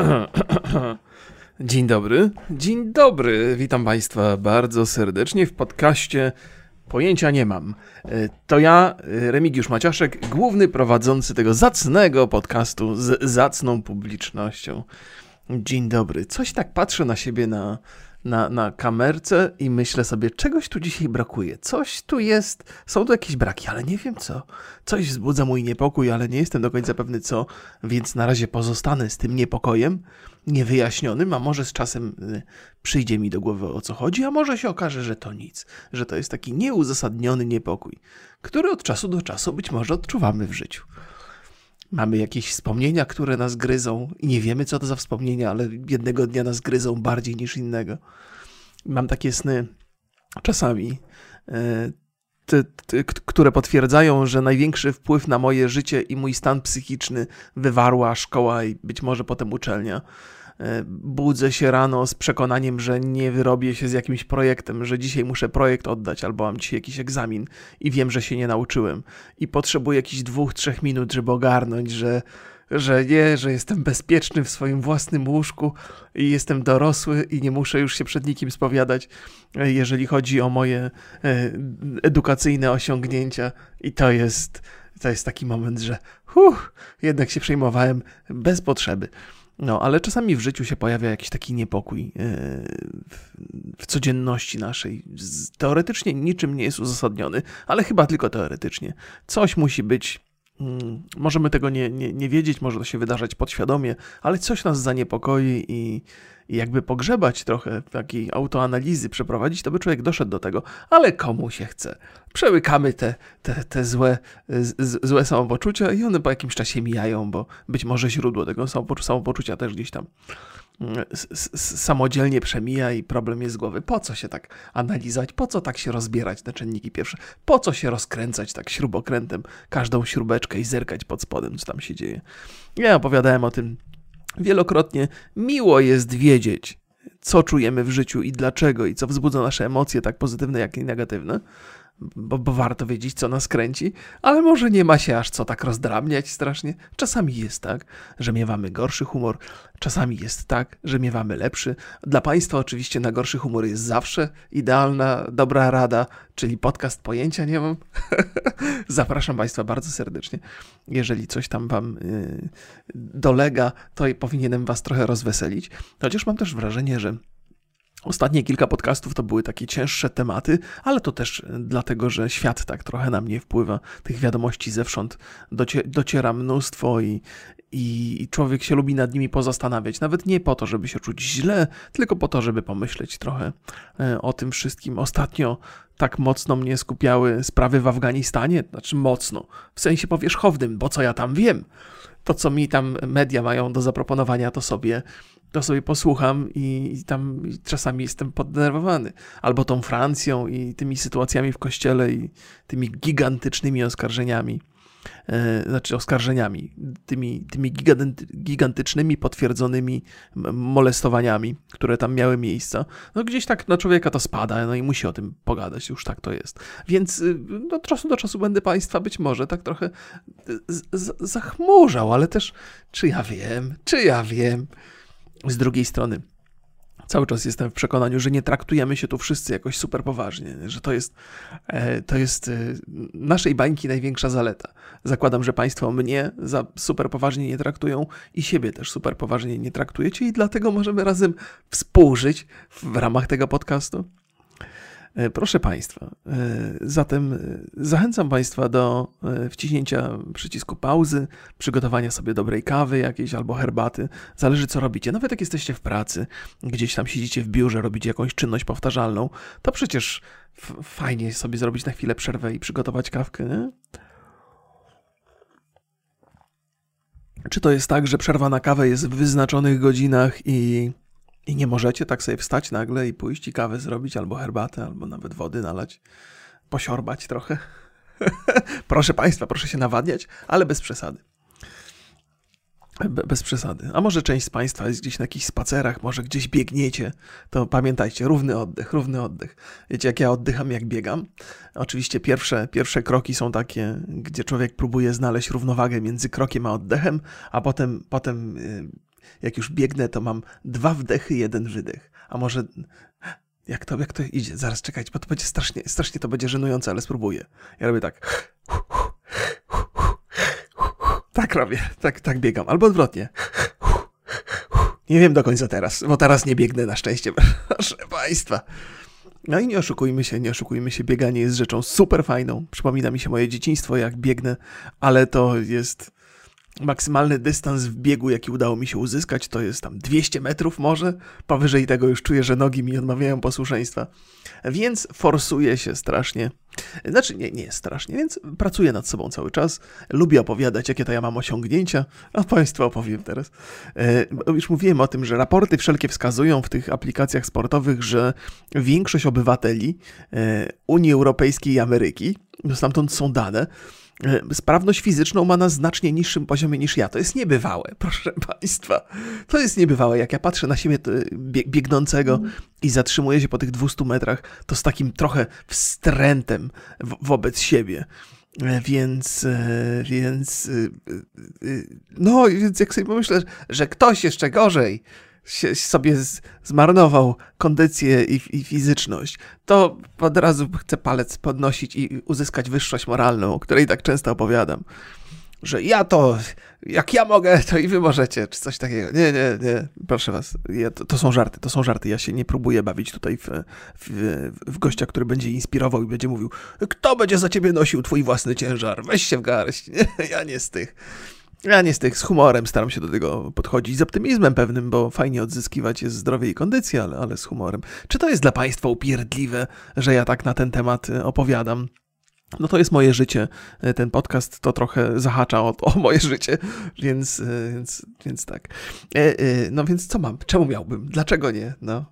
Dzień dobry. Dzień dobry. Witam Państwa bardzo serdecznie w podcaście Pojęcia nie mam. E, to ja, e, Remigiusz Maciaszek, główny prowadzący tego zacnego podcastu z zacną publicznością. Dzień dobry. Coś tak patrzę na siebie na, na, na kamerce i myślę sobie, czegoś tu dzisiaj brakuje. Coś tu jest, są tu jakieś braki, ale nie wiem co. Coś wzbudza mój niepokój, ale nie jestem do końca pewny co, więc na razie pozostanę z tym niepokojem niewyjaśnionym, a może z czasem y, przyjdzie mi do głowy o co chodzi, a może się okaże, że to nic, że to jest taki nieuzasadniony niepokój, który od czasu do czasu być może odczuwamy w życiu. Mamy jakieś wspomnienia, które nas gryzą i nie wiemy, co to za wspomnienia, ale jednego dnia nas gryzą bardziej niż innego. Mam takie sny czasami, e, te, te, które potwierdzają, że największy wpływ na moje życie i mój stan psychiczny wywarła szkoła i być może potem uczelnia. E, budzę się rano z przekonaniem, że nie wyrobię się z jakimś projektem, że dzisiaj muszę projekt oddać albo mam dzisiaj jakiś egzamin i wiem, że się nie nauczyłem i potrzebuję jakichś dwóch, trzech minut, żeby ogarnąć, że, że nie, że jestem bezpieczny w swoim własnym łóżku i jestem dorosły i nie muszę już się przed nikim spowiadać, e, jeżeli chodzi o moje e, edukacyjne osiągnięcia i to jest, to jest taki moment, że huh, jednak się przejmowałem bez potrzeby. No, ale czasami w życiu się pojawia jakiś taki niepokój e, w codzienności naszej. Teoretycznie niczym nie jest uzasadniony, ale chyba tylko teoretycznie. Coś musi być. Mm, możemy tego nie, nie, nie wiedzieć, może to się wydarzać podświadomie, ale coś nas zaniepokoi i, i jakby pogrzebać trochę takiej autoanalizy, przeprowadzić, to by człowiek doszedł do tego, ale komu się chce. Przełykamy te, te, te złe, z, złe samopoczucia i one po jakimś czasie mijają, bo być może źródło tego samopoczucia też gdzieś tam mm, samodzielnie przemija i problem jest z głowy. Po co się tak analizować? Po co tak się rozbierać na czynniki pierwsze? Po co się rozkręcać tak śrubokrętem każdą śrubeczkę i zerkać pod spodem, co tam się dzieje? Ja opowiadałem o tym wielokrotnie. Miło jest wiedzieć, co czujemy w życiu i dlaczego, i co wzbudza nasze emocje, tak pozytywne, jak i negatywne bo, bo, warto wiedzieć, co nas kręci, ale może nie ma się aż co tak rozdrabniać strasznie. Czasami jest tak, że miewamy gorszy humor, czasami jest tak, że miewamy lepszy. Dla Państwa oczywiście na gorszy humor jest zawsze idealna, dobra rada, czyli podcast pojęcia nie mam. Zapraszam Państwa bardzo serdecznie. Jeżeli coś tam Wam yy, dolega, to powinienem Was trochę rozweselić. Chociaż mam też wrażenie, że Ostatnie kilka podcastów to były takie cięższe tematy, ale to też dlatego, że świat tak trochę na mnie wpływa. Tych wiadomości zewsząd dociera mnóstwo i, i człowiek się lubi nad nimi pozastanawiać. Nawet nie po to, żeby się czuć źle, tylko po to, żeby pomyśleć trochę e, o tym wszystkim. Ostatnio tak mocno mnie skupiały sprawy w Afganistanie, znaczy mocno, w sensie powierzchownym, bo co ja tam wiem to, co mi tam media mają do zaproponowania, to sobie, to sobie posłucham i, i tam czasami jestem poddenerwowany. Albo tą Francją i tymi sytuacjami w kościele i tymi gigantycznymi oskarżeniami E, znaczy oskarżeniami, tymi, tymi gigantycznymi, potwierdzonymi molestowaniami, które tam miały miejsce, no gdzieś tak na człowieka to spada, no i musi o tym pogadać, już tak to jest. Więc y, do czasu do czasu będę Państwa być może tak trochę zachmurzał, ale też czy ja wiem, czy ja wiem. Z drugiej strony, cały czas jestem w przekonaniu, że nie traktujemy się tu wszyscy jakoś super poważnie, że to jest, e, to jest e, naszej bańki największa zaleta. Zakładam, że Państwo mnie za super poważnie nie traktują i siebie też super poważnie nie traktujecie i dlatego możemy razem współżyć w ramach tego podcastu. E, proszę Państwa, e, zatem e, zachęcam Państwa do wciśnięcia przycisku pauzy, przygotowania sobie dobrej kawy jakiejś albo herbaty. Zależy co robicie. Nawet jak jesteście w pracy, gdzieś tam siedzicie w biurze, robicie jakąś czynność powtarzalną, to przecież fajnie sobie zrobić na chwilę przerwę i przygotować kawkę. Nie? Czy to jest tak, że przerwa na kawę jest w wyznaczonych godzinach i i nie możecie tak sobie wstać nagle i pójść i kawę zrobić, albo herbatę, albo nawet wody nalać, posiorbać trochę. proszę Państwa, proszę się nawadniać, ale bez przesady. Be bez przesady. A może część z Państwa jest gdzieś na jakichś spacerach, może gdzieś biegniecie, to pamiętajcie, równy oddech, równy oddech. Wiecie, jak ja oddycham, jak biegam? Oczywiście pierwsze, pierwsze kroki są takie, gdzie człowiek próbuje znaleźć równowagę między krokiem a oddechem, a potem, potem y, jak już biegnę, to mam dwa wdechy, jeden wydech. A może jak to, jak to idzie? Zaraz czekać, bo to będzie strasznie, strasznie to będzie żenujące, ale spróbuję. Ja robię tak. Tak robię, tak, tak biegam. Albo odwrotnie. Nie wiem do końca teraz, bo teraz nie biegnę na szczęście, proszę Państwa. No i nie oszukujmy się, nie oszukujmy się, bieganie jest rzeczą super fajną. Przypomina mi się moje dzieciństwo, jak biegnę, ale to jest maksymalny dystans w biegu, jaki udało mi się uzyskać, to jest tam 200 metrów może. Powyżej tego już czuję, że nogi mi odmawiają posłuszeństwa. Więc forsuję się strasznie. Znaczy, nie, nie strasznie, więc pracuję nad sobą cały czas. Lubię opowiadać, jakie to ja mam osiągnięcia. A Państwu opowiem teraz. E, już mówiłem o tym, że raporty wszelkie wskazują w tych aplikacjach sportowych, że większość obywateli e, Unii Europejskiej i Ameryki, stamtąd są dane, sprawność fizyczną ma na znacznie niższym poziomie niż ja. To jest niebywałe, proszę Państwa. To jest niebywałe. Jak ja patrzę na siebie biegnącego i zatrzymuję się po tych 200 metrach, to z takim trochę wstrętem wobec siebie. E, więc, e, więc, no, więc jak sobie pomyślę, że ktoś jeszcze gorzej się, sobie zmarnował kondycję i, i, fizyczność, to od razu chcę palec podnosić i uzyskać wyższość moralną, o której tak często opowiadam. Że ja to, jak ja mogę, to i wy możecie, czy coś takiego. Nie, nie, nie, proszę was. Ja, to, to, są żarty, to są żarty. Ja się nie próbuję bawić tutaj w, w, w gościa, który będzie inspirował i będzie mówił, kto będzie za ciebie nosił twój własny ciężar? Weź się w garść. Nie, ja nie z tych. Ja nie z tych, z humorem staram się do tego podchodzić, z optymizmem pewnym, bo fajnie odzyskiwać jest zdrowie i kondycję, ale, ale z humorem. Czy to jest dla Państwa upierdliwe, że ja tak na ten temat e, opowiadam? No to jest moje życie. E, ten podcast to trochę zahacza o, o moje życie, więc, e, więc, więc tak. No więc co mam? Czemu miałbym? Dlaczego nie? No.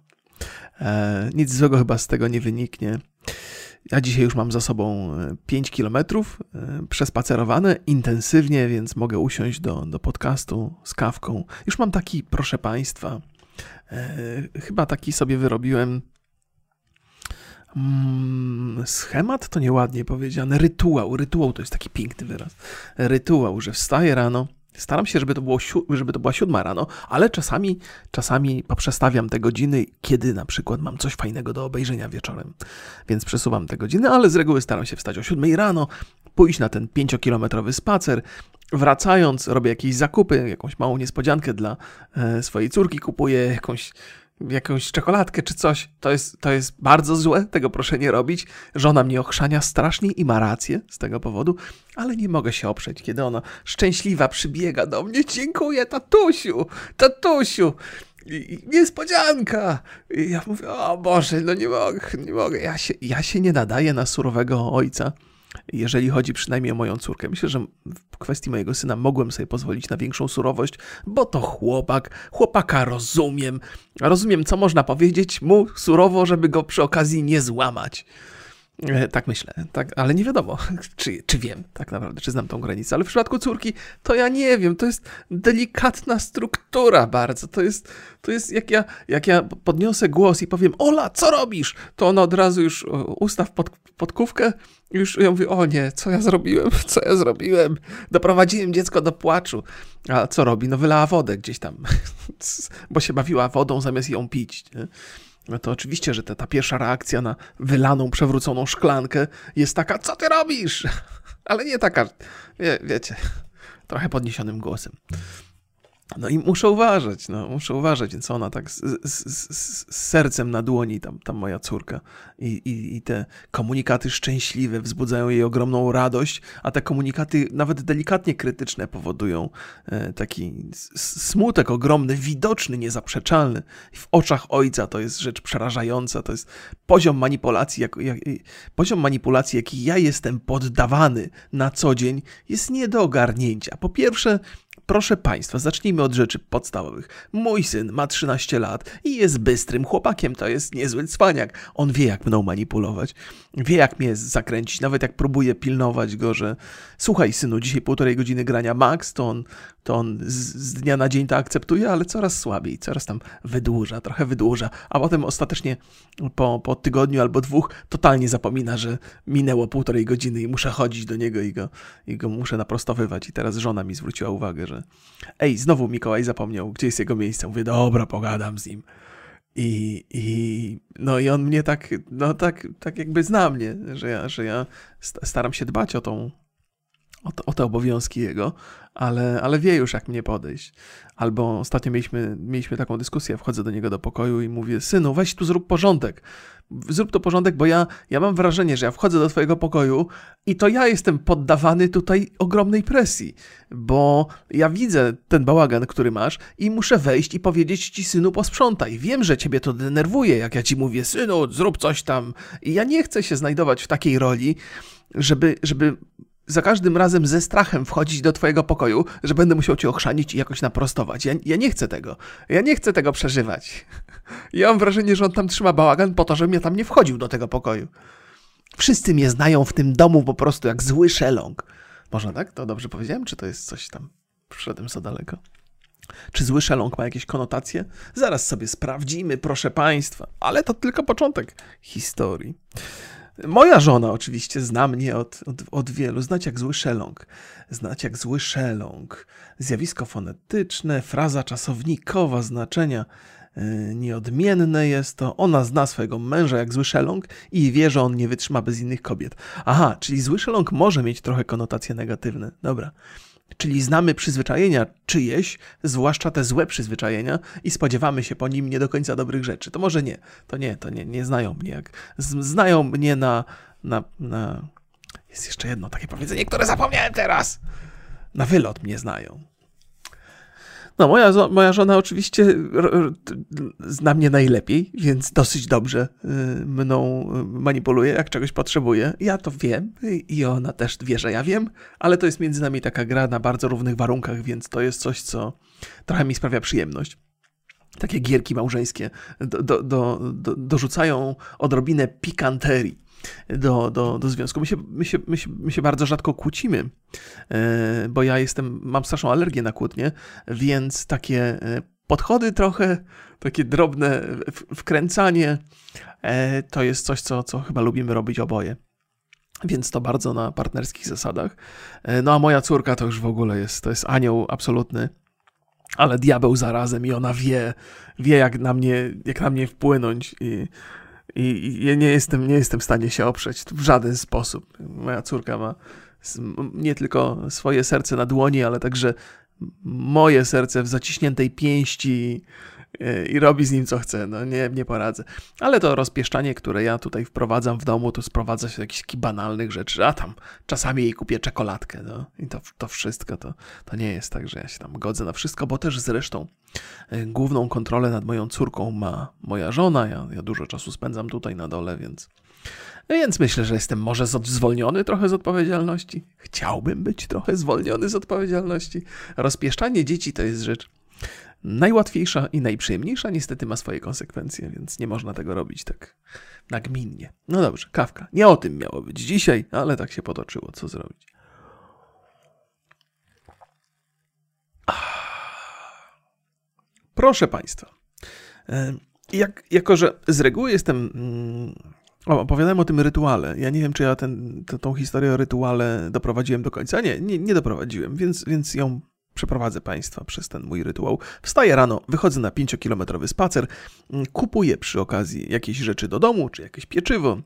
Nic złego chyba z tego nie wyniknie. Ja dzisiaj już mam za sobą 5 e, kilometrów e, przespacerowane intensywnie, więc mogę usiąść do, do podcastu z kawką. Już mam taki, proszę Państwa, e, chyba taki sobie wyrobiłem mm, schemat, to nieładnie powiedziane, rytuał. Rytuał to jest taki piękny wyraz. Rytuał, że wstaję rano, Staram się, żeby to, było żeby to była siódma rano, ale czasami, czasami poprzestawiam te godziny, kiedy na przykład mam coś fajnego do obejrzenia wieczorem. Więc przesuwam te godziny, ale z reguły staram się wstać o siódmej rano, pójść na ten pięciokilometrowy spacer, Wracając, robię jakieś zakupy, jakąś małą niespodziankę dla e, swojej córki, kupuję jakąś jakąś czekoladkę czy coś, to jest, to jest bardzo złe, tego proszę nie robić. Żona mnie ochrzania strasznie i ma rację z tego powodu, ale nie mogę się oprzeć, kiedy ona szczęśliwa przybiega do mnie. Dziękuję, tatusiu, tatusiu. Niespodzianka! I ja mówię, o Boże, no nie mogę, nie mogę. Ja się, ja się nie nadaję na surowego ojca jeżeli chodzi przynajmniej o moją córkę. Myślę, że w kwestii mojego syna mogłem sobie pozwolić na większą surowość, bo to chłopak, chłopaka rozumiem. Rozumiem, co można powiedzieć mu surowo, żeby go przy okazji nie złamać. E, tak myślę, tak, ale nie wiadomo, czy, czy wiem tak naprawdę, czy znam tą granicę. Ale w przypadku córki, to ja nie wiem, to jest delikatna struktura bardzo. To jest, to jest jak, ja, jak ja podniosę głos i powiem, Ola, co robisz? To ona od razu już ustaw pod, podkówkę już ja mówię, o nie, co ja zrobiłem, co ja zrobiłem? Doprowadziłem dziecko do płaczu. A co robi? No wylała wodę gdzieś tam, bo się bawiła wodą zamiast ją pić. Nie? no to oczywiście, że ta, ta pierwsza reakcja na wylaną, przewróconą szklankę jest taka, co ty robisz? Ale nie taka, wie, wiecie, trochę podniesionym głosem. No i muszę uważać, no muszę uważać, więc ona tak z, z, z, sercem na dłoni, tam, tam moja córka I, i, i te komunikaty szczęśliwe wzbudzają jej ogromną radość, a te komunikaty nawet delikatnie krytyczne powodują e, taki smutek ogromny, widoczny, niezaprzeczalny. W oczach ojca to jest rzecz przerażająca, to jest poziom manipulacji, jak, jak, poziom manipulacji, jaki ja jestem poddawany na co dzień, jest nie do ogarnięcia. Po pierwsze, Proszę Państwa, zacznijmy od rzeczy podstawowych. Mój syn ma 13 lat i jest bystrym chłopakiem, to jest niezły cwaniak. On wie, jak mną manipulować, wie, jak mnie zakręcić, nawet jak próbuję pilnować go, że słuchaj, synu, dzisiaj półtorej godziny grania max, to on to on z, z dnia na dzień to akceptuje, ale coraz słabiej, coraz tam wydłuża, trochę wydłuża, a potem ostatecznie po, po tygodniu albo dwóch totalnie zapomina, że minęło półtorej godziny i muszę chodzić do niego i go, i go muszę naprostowywać. I teraz żona mi zwróciła uwagę, że ej, znowu Mikołaj zapomniał, gdzie jest jego miejsce. Mówię, dobra, pogadam z nim. I, i, no i on mnie tak, no tak, tak jakby zna mnie, że ja, że ja staram się dbać o tą, o, to, o te obowiązki jego, ale, ale wie już, jak mnie podejść. Albo ostatnio mieliśmy, mieliśmy taką dyskusję, wchodzę do niego do pokoju i mówię, synu, weź tu zrób porządek. Zrób to porządek, bo ja, ja mam wrażenie, że ja wchodzę do twojego pokoju i to ja jestem poddawany tutaj ogromnej presji, bo ja widzę ten bałagan, który masz i muszę wejść i powiedzieć ci, synu, posprzątaj. Wiem, że ciebie to denerwuje, jak ja ci mówię, synu, zrób coś tam. I ja nie chcę się znajdować w takiej roli, żeby, żeby za każdym razem ze strachem wchodzić do twojego pokoju, że będę musiał cię ochrzanić i jakoś naprostować. Ja, ja nie chcę tego. Ja nie chcę tego przeżywać. Ja mam wrażenie, że on tam trzyma bałagan po to, żebym ja tam nie wchodził do tego pokoju. Wszyscy mnie znają w tym domu po prostu jak zły szeląg. Można tak? To dobrze powiedziałem? Czy to jest coś tam? Przyszedłem za daleko. Czy zły szeląg ma jakieś konotacje? Zaraz sobie sprawdzimy, proszę Państwa. Ale to tylko początek historii. Moja żona oczywiście zna mnie od, od, od wielu. Znać jak zły szeląg. Znać jak zły szeląg. Zjawisko fonetyczne, fraza czasownikowa, znaczenia yy, nieodmienne jest to. Ona zna swojego męża jak zły szeląg i wie, że on nie wytrzyma bez innych kobiet. Aha, czyli zły szeląg może mieć trochę konotacje negatywne. Dobra. Czyli znamy przyzwyczajenia czyjeś, zwłaszcza te złe przyzwyczajenia, i spodziewamy się po nim nie do końca dobrych rzeczy. To może nie, to nie, to nie, nie znają mnie jak. Znają mnie na, na, na. Jest jeszcze jedno takie powiedzenie, które zapomniałem teraz. Na wylot mnie znają. No, moja, moja żona oczywiście zna mnie najlepiej, więc dosyć dobrze y, mną y, manipuluje, jak czegoś potrzebuje. Ja to wiem i ona też wie, że ja wiem, ale to jest między nami taka gra na bardzo równych warunkach, więc to jest coś, co trochę mi sprawia przyjemność. Takie gierki małżeńskie do, do, do, dorzucają odrobinę pikanterii do, do, do związku. My się, my, się, my, się, my się bardzo rzadko kłócimy, e, bo ja jestem, mam straszną alergię na kłótnie, więc takie e, podchody trochę, takie drobne wkręcanie, e, to jest coś, co, co chyba lubimy robić oboje. Więc to bardzo na partnerskich zasadach. No a moja córka to już w ogóle jest, to jest anioł absolutny ale diabeł zarazem i ona wie, wie jak na mnie, jak na mnie wpłynąć i i ja nie jestem, nie jestem w stanie się oprzeć w żaden sposób. Moja córka ma nie tylko swoje serce na dłoni, ale także moje serce w zaciśniętej pięści i robi z nim co chce. No nie, nie poradzę. Ale to rozpieszczanie, które ja tutaj wprowadzam w domu, to sprowadza się do jakichś banalnych rzeczy. A tam czasami jej kupię czekoladkę. No. I to, to wszystko to, to nie jest tak, że ja się tam godzę na wszystko, bo też zresztą y, główną kontrolę nad moją córką ma moja żona. Ja, ja dużo czasu spędzam tutaj na dole, więc. Więc myślę, że jestem może zwolniony trochę z odpowiedzialności. Chciałbym być trochę zwolniony z odpowiedzialności. Rozpieszczanie dzieci to jest rzecz najłatwiejsza i najprzyjemniejsza niestety ma swoje konsekwencje, więc nie można tego robić tak nagminnie. No dobrze, kawka. Nie o tym miało być dzisiaj, ale tak się potoczyło. Co zrobić? Proszę Państwa, jak, jako że z reguły jestem. Mm, opowiadałem o tym rytuale. Ja nie wiem, czy ja ten, tą historię o rytuale doprowadziłem do końca. Nie, nie, nie doprowadziłem, więc, więc ją przeprowadzę Państwa przez ten mój rytuał. Wstaję rano, wychodzę na 5-kilometrowy spacer, mm, kupuję przy okazji jakieś rzeczy do domu, czy jakieś pieczywo,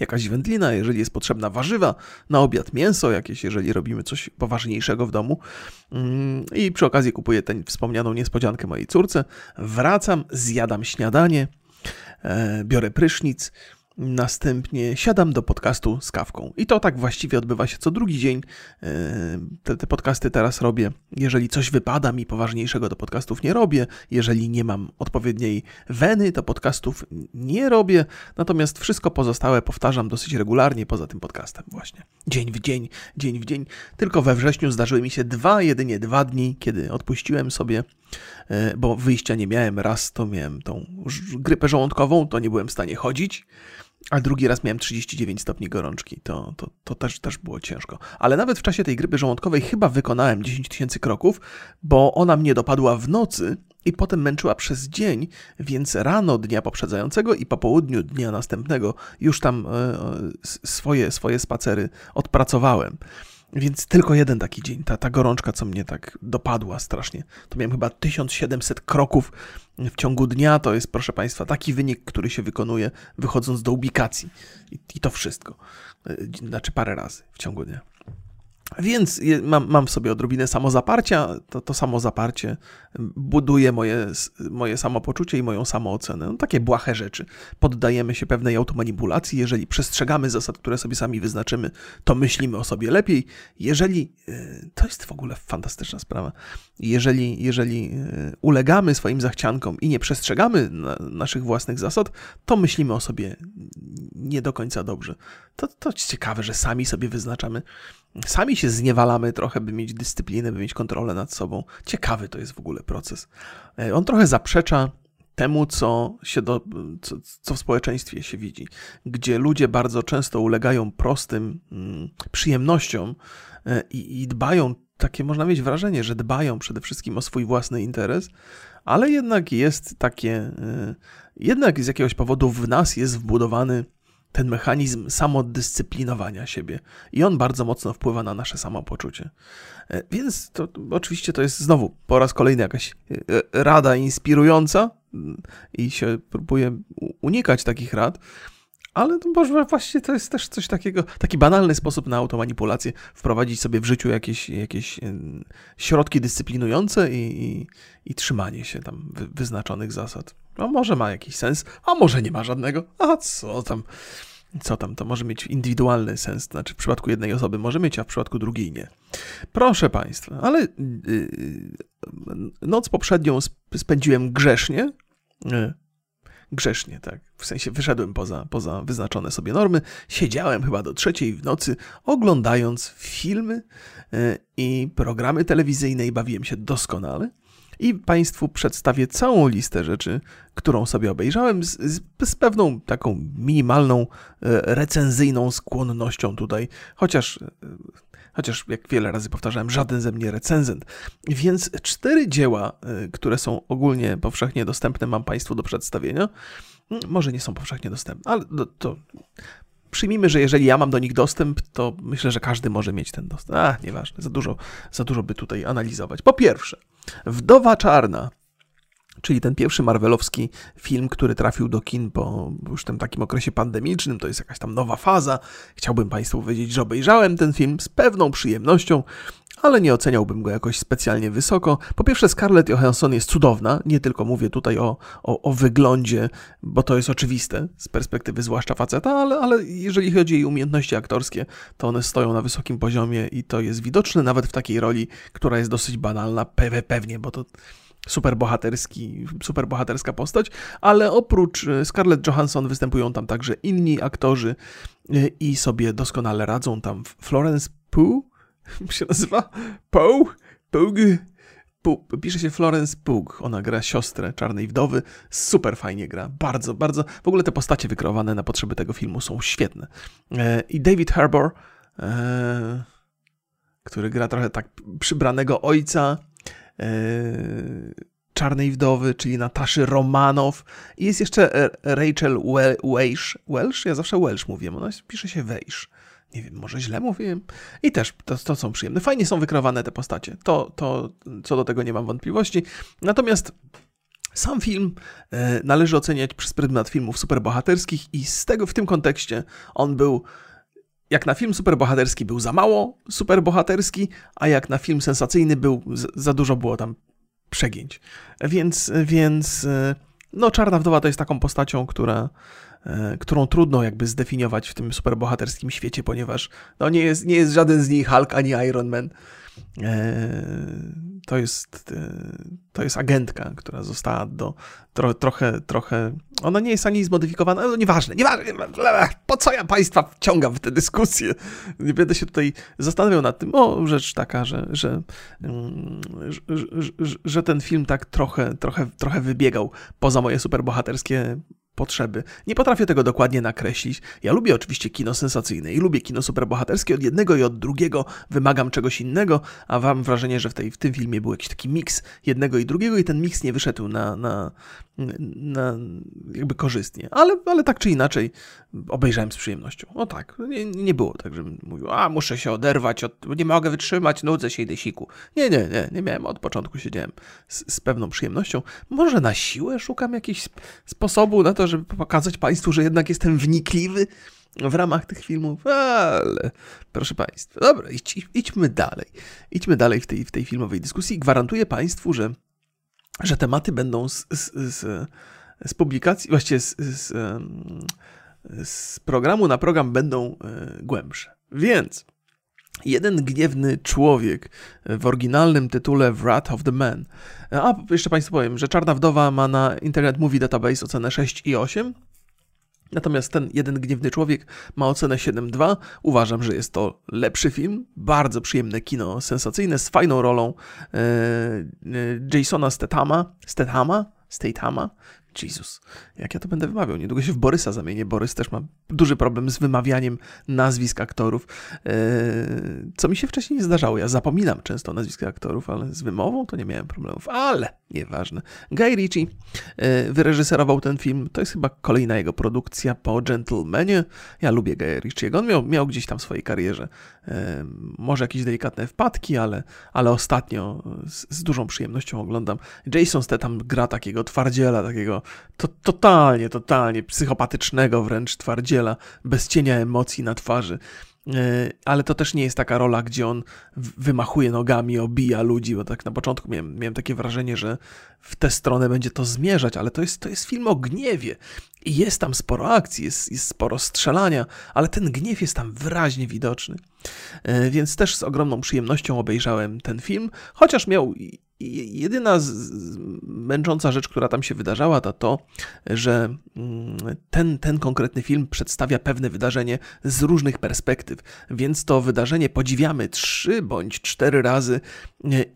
jakaś wędlina, jeżeli jest potrzebna warzywa, na obiad mięso jakieś, jeżeli robimy coś poważniejszego w domu. Mm, I przy okazji kupuję tę wspomnianą niespodziankę mojej córce. Wracam, zjadam śniadanie, e, biorę prysznic, Następnie siadam do podcastu z kawką. I to tak właściwie odbywa się co drugi dzień. E, te, te, podcasty teraz robię. Jeżeli coś wypada mi poważniejszego, do podcastów nie robię. Jeżeli nie mam odpowiedniej weny, to podcastów nie robię. Natomiast wszystko pozostałe powtarzam dosyć regularnie poza tym podcastem właśnie. Dzień w dzień, dzień w dzień. Tylko we wrześniu zdarzyły mi się dwa, jedynie dwa dni, kiedy odpuściłem sobie e, bo wyjścia nie miałem. Raz to miałem tą grypę żołądkową, to nie byłem w stanie chodzić. A drugi raz miałem 39 stopni gorączki. To, to, to też, też było ciężko. Ale nawet w czasie tej grypy żołądkowej chyba wykonałem 10 tysięcy kroków, bo ona mnie dopadła w nocy i potem męczyła przez dzień, więc rano dnia poprzedzającego i po południu dnia następnego już tam e, swoje, swoje spacery odpracowałem. Więc tylko jeden taki dzień, ta, ta gorączka, co mnie tak dopadła strasznie. To miałem chyba 1700 kroków w ciągu dnia. To jest, proszę Państwa, taki wynik, który się wykonuje wychodząc do ubikacji. I, i to wszystko. E, znaczy parę razy w ciągu dnia. Więc mam, mam w sobie odrobinę samozaparcia. To, to samozaparcie buduje moje, moje samopoczucie i moją samoocenę. No, takie błahe rzeczy. Poddajemy się pewnej automanipulacji. Jeżeli przestrzegamy zasad, które sobie sami wyznaczymy, to myślimy o sobie lepiej. Jeżeli, e, to jest w ogóle fantastyczna sprawa, jeżeli, jeżeli e, ulegamy swoim zachciankom i nie przestrzegamy na, naszych własnych zasad, to myślimy o sobie nie do końca dobrze. To, to ciekawe, że sami sobie wyznaczamy Sami się zniewalamy trochę, by mieć dyscyplinę, by mieć kontrolę nad sobą. Ciekawy to jest w ogóle proces. E, on trochę zaprzecza temu, co, się do, co, co w społeczeństwie się widzi, gdzie ludzie bardzo często ulegają prostym mm, przyjemnościom e, i, i dbają, takie można mieć wrażenie, że dbają przede wszystkim o swój własny interes, ale jednak jest takie, e, jednak z jakiegoś powodu w nas jest wbudowany ten mechanizm samodyscyplinowania siebie i on bardzo mocno wpływa na nasze samopoczucie. E, więc to oczywiście to jest znowu po raz kolejny jakaś e, rada inspirująca mm, i się próbuje unikać takich rad, ale może właśnie to jest też coś takiego, taki banalny sposób na automanipulację, wprowadzić sobie w życiu jakieś, jakieś e, środki dyscyplinujące i, i, i trzymanie się tam wyznaczonych zasad. A może ma jakiś sens, a może nie ma żadnego. A co tam? Co tam? To może mieć indywidualny sens. Znaczy, w przypadku jednej osoby może mieć, a w przypadku drugiej nie. Proszę Państwa, ale yy, noc poprzednią spędziłem grzesznie. Yy, grzesznie, tak. W sensie wyszedłem poza, poza wyznaczone sobie normy. Siedziałem chyba do trzeciej w nocy, oglądając filmy yy, i programy telewizyjne i bawiłem się doskonale i Państwu przedstawię całą listę rzeczy, którą sobie obejrzałem, z, z, z, pewną taką minimalną e, recenzyjną skłonnością tutaj, chociaż, e, chociaż jak wiele razy powtarzałem, żaden ze mnie recenzent. Więc cztery dzieła, e, które są ogólnie powszechnie dostępne, mam Państwu do przedstawienia. Może nie są powszechnie dostępne, ale to, to przyjmijmy, że jeżeli ja mam do nich dostęp, to myślę, że każdy może mieć ten dostęp. A, nieważne, za dużo, za dużo by tutaj analizować. Po pierwsze, Wdowa Czarna, czyli ten pierwszy marvelowski film, który trafił do kin po już tym takim okresie pandemicznym, to jest jakaś tam nowa faza. Chciałbym Państwu powiedzieć, że obejrzałem ten film z pewną przyjemnością, ale nie oceniałbym go jakoś specjalnie wysoko. Po pierwsze, Scarlett Johansson jest cudowna, nie tylko mówię tutaj o, o, o wyglądzie, bo to jest oczywiste z perspektywy zwłaszcza faceta, ale, ale jeżeli chodzi o jej umiejętności aktorskie, to one stoją na wysokim poziomie i to jest widoczne nawet w takiej roli, która jest dosyć banalna, pewnie, bo to superbohaterski, superbohaterska postać, ale oprócz e, Scarlett Johansson występują tam także inni aktorzy e, i sobie doskonale radzą. Tam Florence Pugh, się nazywa? Poe? Pug? Pisze się Florence Pug. Ona gra siostrę Czarnej Wdowy. Super fajnie gra. Bardzo, bardzo. W ogóle te postacie wykreowane na potrzeby tego filmu są świetne. E, I David Harbour, e, który gra trochę tak przybranego ojca e, Czarnej Wdowy, czyli Nataszy Romanow. I jest jeszcze Rachel Welsh. Welsh? Ja zawsze Welsh mówię. Ona pisze się Welsh nie wiem, może źle mówiłem. I też to, to są przyjemne. Fajnie są wykreowane te postacie. To, to co do tego nie mam wątpliwości. Natomiast sam film e, należy oceniać przez pryzmat filmów superbohaterskich i z tego w tym kontekście on był jak na film superbohaterski był za mało superbohaterski, a jak na film sensacyjny był za dużo było tam przegięć. Więc więc e, no Czarna Wdowa to jest taką postacią, która E, którą trudno jakby zdefiniować w tym superbohaterskim świecie, ponieważ no nie, jest, nie jest żaden z nich Hulk ani Iron Man. E, to jest, e, to jest agentka, która została do tro, trochę, trochę. Ona nie jest ani zmodyfikowana, no nieważne, nieważne. Po co ja państwa wciągam w tę dyskusję? Nie będę się tutaj zastanawiał nad tym. O, rzecz taka, że, że, mm, że, że, że ten film tak trochę, trochę, trochę wybiegał poza moje superbohaterskie potrzeby. Nie potrafię tego dokładnie nakreślić. Ja lubię oczywiście kino sensacyjne i lubię kino superbohaterskie. Od jednego i od drugiego wymagam czegoś innego, a mam wrażenie, że w, tej, w tym filmie był jakiś taki miks jednego i drugiego i ten miks nie wyszedł na, na, na jakby korzystnie. Ale, ale tak czy inaczej obejrzałem z przyjemnością. O tak, nie, nie było tak, żebym mówił, a muszę się oderwać, od, nie mogę wytrzymać, nudzę się, idę siku. Nie, nie, nie, nie miałem, od początku siedziałem z, z pewną przyjemnością. Może na siłę szukam jakiegoś sposobu na to, żeby pokazać Państwu, że jednak jestem wnikliwy w ramach tych filmów, ale proszę Państwa, dobra, idź, idźmy dalej. Idźmy dalej w tej, w tej filmowej dyskusji. Gwarantuję Państwu, że, że tematy będą z, z, z, z publikacji, właściwie z, z, z programu na program będą e, głębsze. Więc Jeden gniewny człowiek w oryginalnym tytule Wrath of the Man. A jeszcze Państwu powiem, że Czarna Wdowa ma na Internet Movie Database ocenę 6 i 8. Natomiast ten jeden gniewny człowiek ma ocenę 7.2. Uważam, że jest to lepszy film, bardzo przyjemne kino, sensacyjne, z fajną rolą e, e, Jasona Stathama, Stathama, Stathama, Jezus, jak ja to będę wymawiał? Niedługo się w Borysa zamienię. Borys też ma duży problem z wymawianiem nazwisk aktorów, e, co mi się wcześniej nie zdarzało. Ja zapominam często nazwiska aktorów, ale z wymową to nie miałem problemów. Ale nieważne. Guy Ritchie e, wyreżyserował ten film. To jest chyba kolejna jego produkcja po Gentlemanie. Ja lubię Guy Ritchiego. On miał, miał gdzieś tam w swojej karierze e, może jakieś delikatne wpadki, ale, ale ostatnio z, z dużą przyjemnością oglądam. Jason Statham gra takiego twardziela, takiego to, totalnie, totalnie psychopatycznego wręcz twardziela, bez cienia emocji na twarzy. E, ale to też nie jest taka rola, gdzie on wymachuje nogami, obija ludzi, bo tak na początku miałem, miałem takie wrażenie, że w tę stronę będzie to zmierzać, ale to jest, to jest film o gniewie i jest tam sporo akcji, jest, jest sporo strzelania, ale ten gniew jest tam wyraźnie widoczny. E, więc też z ogromną przyjemnością obejrzałem ten film, chociaż miał jedyna z, z, męcząca rzecz, która tam się wydarzała, to to, że mm, ten, ten konkretny film przedstawia pewne wydarzenie z różnych perspektyw, więc to wydarzenie podziwiamy trzy bądź cztery razy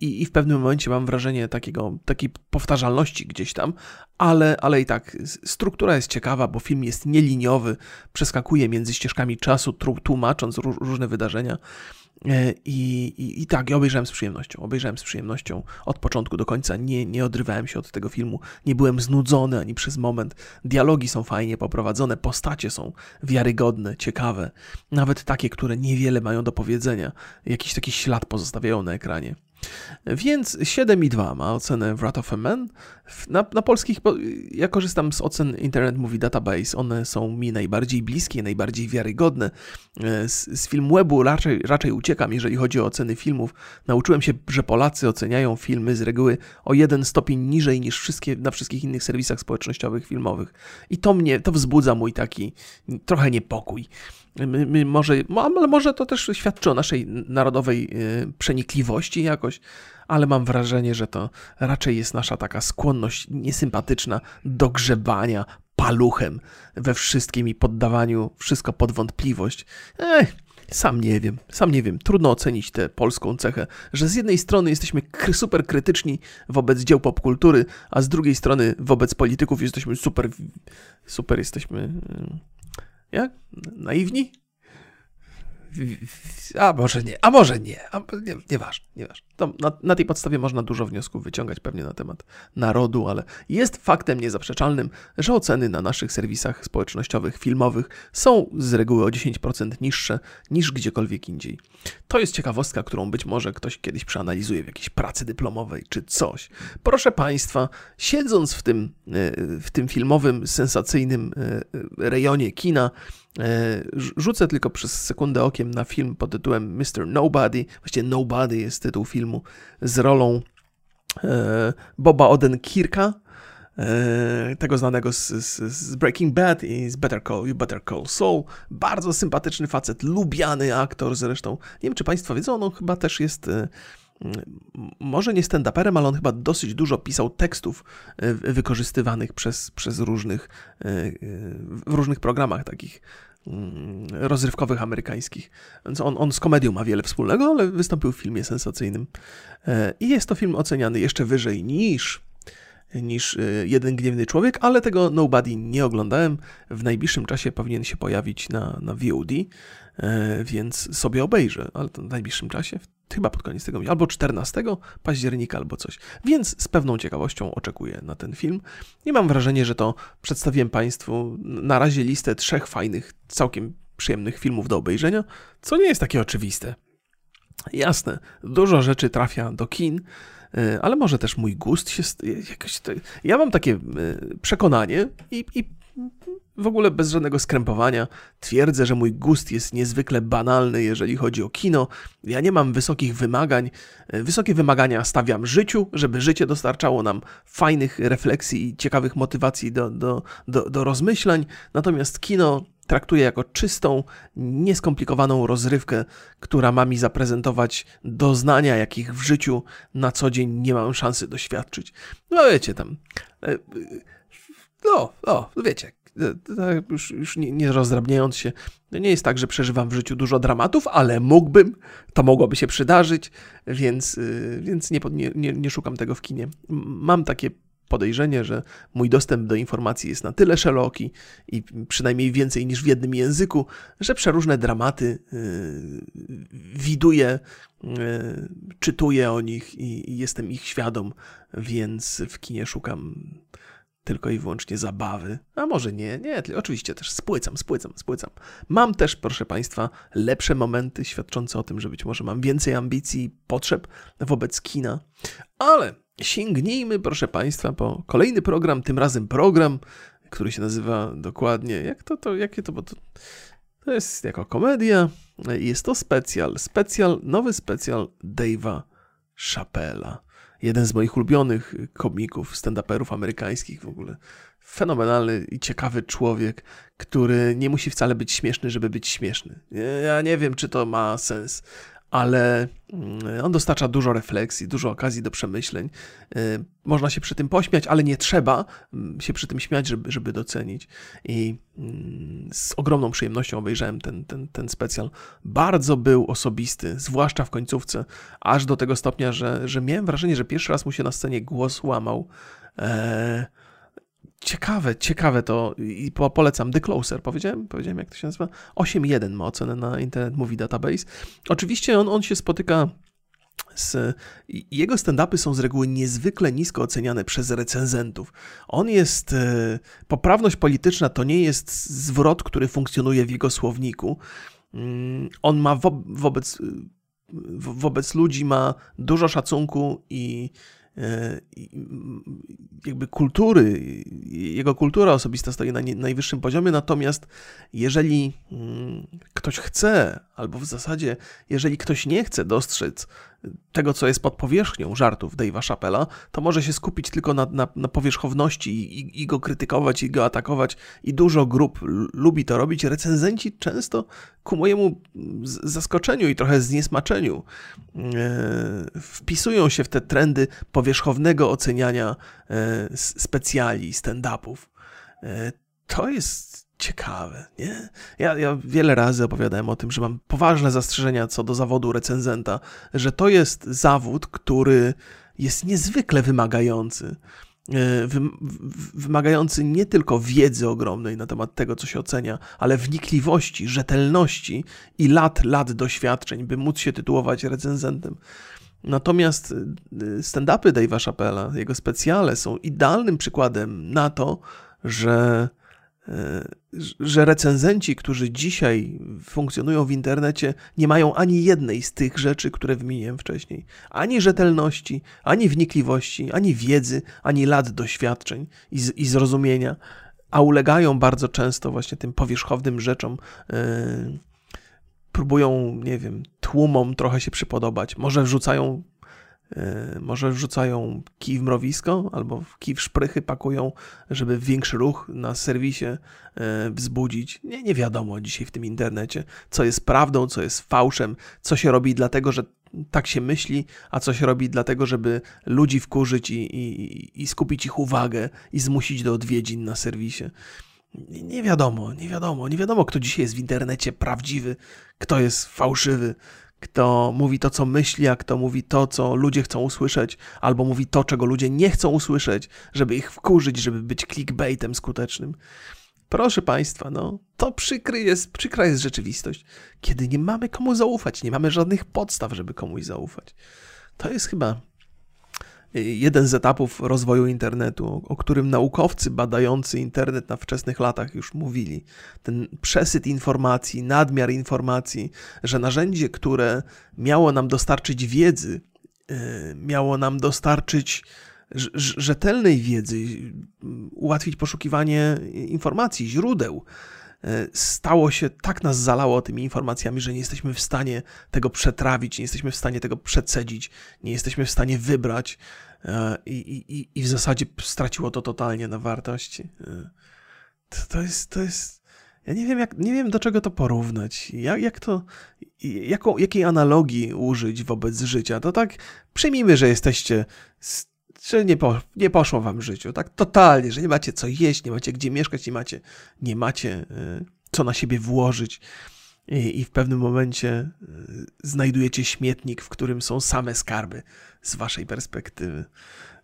i, i w pewnym momencie mam wrażenie takiego, takiej powtarzalności gdzieś tam, ale, ale i tak struktura jest ciekawa, bo film jest nieliniowy, przeskakuje między ścieżkami czasu, tłumacząc różne wydarzenia. E, I, i, I, tak, ja obejrzałem z przyjemnością. Obejrzałem z przyjemnością od początku do końca. Nie, nie odrywałem się od tego filmu. Nie byłem znudzony ani przez moment. Dialogi są fajnie poprowadzone, postacie są wiarygodne, ciekawe. Nawet takie, które niewiele mają do powiedzenia. Jakiś taki ślad pozostawiają na ekranie. Więc 7,2 ma ocenę Wrath of a Man. Na, na polskich, ja korzystam z ocen Internet Movie Database, one są mi najbardziej bliskie, najbardziej wiarygodne. E, z, z Filmwebu raczej, raczej uciekam, jeżeli chodzi o oceny filmów. Nauczyłem się, że Polacy oceniają filmy z reguły o jeden stopień niżej niż wszystkie, na wszystkich innych serwisach społecznościowych filmowych. I to mnie, to wzbudza mój taki trochę niepokój. My, my może, ale może to też świadczy o naszej narodowej y, przenikliwości jakoś, ale mam wrażenie, że to raczej jest nasza taka skłonność niesympatyczna do grzebania paluchem we wszystkim i poddawaniu wszystko pod wątpliwość. Ech, sam nie wiem, sam nie wiem. Trudno ocenić tę polską cechę, że z jednej strony jesteśmy super krytyczni wobec dzieł popkultury, a z drugiej strony wobec polityków jesteśmy super, super jesteśmy y, jak? Naiwni? A może nie, a może nie, a nie, nieważne, nieważne. Na, na, tej podstawie można dużo wniosków wyciągać pewnie na temat narodu, ale jest faktem niezaprzeczalnym, że oceny na naszych serwisach społecznościowych, filmowych są z reguły o 10% niższe niż gdziekolwiek indziej. To jest ciekawostka, którą być może ktoś kiedyś przeanalizuje w jakiejś pracy dyplomowej czy coś. Proszę Państwa, siedząc w tym, e, w tym filmowym, sensacyjnym e, rejonie kina, e, Rzucę tylko przez sekundę okiem na film pod tytułem Mr. Nobody. Właściwie Nobody jest tytuł filmu z rolą Boba Odenkirka, tego znanego z, z, z, Breaking Bad i z Better Call, You Better Call Saul. Bardzo sympatyczny facet, lubiany aktor zresztą. Nie wiem, czy Państwo wiedzą, on chyba też jest może nie stand-uperem, ale on chyba dosyć dużo pisał tekstów wykorzystywanych przez, przez różnych, w różnych programach takich rozrywkowych amerykańskich. Więc on, on z komedią ma wiele wspólnego, ale wystąpił w filmie sensacyjnym. I jest to film oceniany jeszcze wyżej niż niż e, Jeden Gniewny Człowiek, ale tego Nobody nie oglądałem. W najbliższym czasie powinien się pojawić na, na VOD, e, więc sobie obejrzę, ale to w najbliższym czasie, chyba pod koniec tego, albo 14 października, albo coś. Więc z pewną ciekawością oczekuję na ten film i mam wrażenie, że to przedstawiłem Państwu na razie listę trzech fajnych, całkiem przyjemnych filmów do obejrzenia, co nie jest takie oczywiste. Jasne, dużo rzeczy trafia do kin, e, ale może też mój gust się. Jakoś ja mam takie e, przekonanie i, i w ogóle bez żadnego skrępowania twierdzę, że mój gust jest niezwykle banalny, jeżeli chodzi o kino. Ja nie mam wysokich wymagań. E, wysokie wymagania stawiam życiu, żeby życie dostarczało nam fajnych refleksji i ciekawych motywacji do, do, do, do rozmyślań. Natomiast kino traktuję jako czystą, nieskomplikowaną rozrywkę, która ma mi zaprezentować doznania, jakich w życiu na co dzień nie mam szansy doświadczyć. No wiecie tam. E, no, no, wiecie, e, już, już nie, nie rozdrabniając się, nie jest tak, że przeżywam w życiu dużo dramatów, ale mógłbym, to mogłoby się przydarzyć, więc, e, więc nie, nie, nie szukam tego w kinie. Mam takie podejrzenie, że mój dostęp do informacji jest na tyle szeroki i przynajmniej więcej niż w jednym języku, że przeróżne dramaty widuję, czytuję o nich i jestem ich świadom, więc w kinie szukam tylko i wyłącznie zabawy. A może nie, nie, oczywiście też spłycam, spłycam, spłycam. Mam też, proszę Państwa, lepsze momenty świadczące o tym, że być może mam więcej ambicji i potrzeb wobec kina, ale sięgnijmy, proszę Państwa, po kolejny program, tym razem program, który się nazywa dokładnie, jak to, to jakie to, bo to, to jest jako komedia, jest to specjal, specjal, nowy specjal Dave'a Chappella. Jeden z moich ulubionych komików, stand-uperów amerykańskich w ogóle. Fenomenalny i ciekawy człowiek, który nie musi wcale być śmieszny, żeby być śmieszny. Ja nie wiem, czy to ma sens, ale mm, on dostarcza dużo refleksji, dużo okazji do przemyśleń. Y, można się przy tym pośmiać, ale nie trzeba mm, się przy tym śmiać, żeby, żeby docenić. I mm, z ogromną przyjemnością obejrzałem ten, ten, ten specjal. Bardzo był osobisty, zwłaszcza w końcówce, aż do tego stopnia, że, że miałem wrażenie, że pierwszy raz mu się na scenie głos łamał. Eee, Ciekawe, ciekawe to i polecam. The Closer, powiedziałem, powiedziałem jak to się nazywa? 8.1 ma ocenę na Internet Movie Database. Oczywiście on, on się spotyka z, jego stand-upy są z reguły niezwykle nisko oceniane przez recenzentów. On jest, e, poprawność polityczna to nie jest zwrot, który funkcjonuje w jego słowniku. Mm, on ma wo, wobec, wobec ludzi ma dużo szacunku i E, jakby kultury, jego kultura osobista stoi na najwyższym poziomie, natomiast jeżeli mm, ktoś chce, albo w zasadzie jeżeli ktoś nie chce dostrzec tego, co jest pod powierzchnią żartów Dave'a Chappella, to może się skupić tylko na, na, na powierzchowności i, i, go krytykować, i go atakować. I dużo grup lubi to robić. Recenzenci często ku mojemu zaskoczeniu i trochę zniesmaczeniu e, wpisują się w te trendy powierzchownego oceniania e, specjali, stand-upów. E, to jest ciekawe, nie? Ja, ja wiele razy opowiadałem o tym, że mam poważne zastrzeżenia co do zawodu recenzenta, że to jest zawód, który jest niezwykle wymagający. E, wymagający nie tylko wiedzy ogromnej na temat tego, co się ocenia, ale wnikliwości, rzetelności i lat, lat doświadczeń, by móc się tytułować recenzentem. Natomiast e, stand-upy Dave'a Chappella, jego specjale są idealnym przykładem na to, że że recenzenci, którzy dzisiaj funkcjonują w internecie, nie mają ani jednej z tych rzeczy, które wymieniłem wcześniej. Ani rzetelności, ani wnikliwości, ani wiedzy, ani lat doświadczeń i, i zrozumienia, a ulegają bardzo często właśnie tym powierzchownym rzeczom. Yy, próbują, nie wiem, tłumom trochę się przypodobać. Może wrzucają może wrzucają kij w mrowisko albo kij w szprychy pakują, żeby większy ruch na serwisie e, wzbudzić. Nie, nie wiadomo dzisiaj w tym internecie, co jest prawdą, co jest fałszem, co się robi dlatego, że tak się myśli, a co się robi dlatego, żeby ludzi wkurzyć i, i, i skupić ich uwagę i zmusić do odwiedzin na serwisie. Nie wiadomo, nie wiadomo, nie wiadomo, kto dzisiaj jest w internecie prawdziwy, kto jest fałszywy kto mówi to, co myśli, a kto mówi to, co ludzie chcą usłyszeć, albo mówi to, czego ludzie nie chcą usłyszeć, żeby ich wkurzyć, żeby być clickbaitem skutecznym. Proszę Państwa, no, to przykry jest, przykra jest rzeczywistość, kiedy nie mamy komu zaufać, nie mamy żadnych podstaw, żeby komuś zaufać. To jest chyba jeden z etapów rozwoju internetu, o którym naukowcy badający internet na wczesnych latach już mówili. Ten przesyt informacji, nadmiar informacji, że narzędzie, które miało nam dostarczyć wiedzy, e, miało nam dostarczyć rzetelnej wiedzy, ułatwić poszukiwanie informacji, źródeł, stało się, tak nas zalało tymi informacjami, że nie jesteśmy w stanie tego przetrawić, nie jesteśmy w stanie tego przecedzić, nie jesteśmy w stanie wybrać e, i, i, i w zasadzie straciło to totalnie na wartości. E, to, to jest, to jest, ja nie wiem, jak, nie wiem do czego to porównać, jak, jak to, jaką, jakiej analogii użyć wobec życia. To tak, przyjmijmy, że jesteście że nie, po, nie poszło wam w życiu, tak totalnie, że nie macie co jeść, nie macie gdzie mieszkać, nie macie, nie macie y, co na siebie włożyć i, i w pewnym momencie y, znajdujecie śmietnik, w którym są same skarby z waszej perspektywy.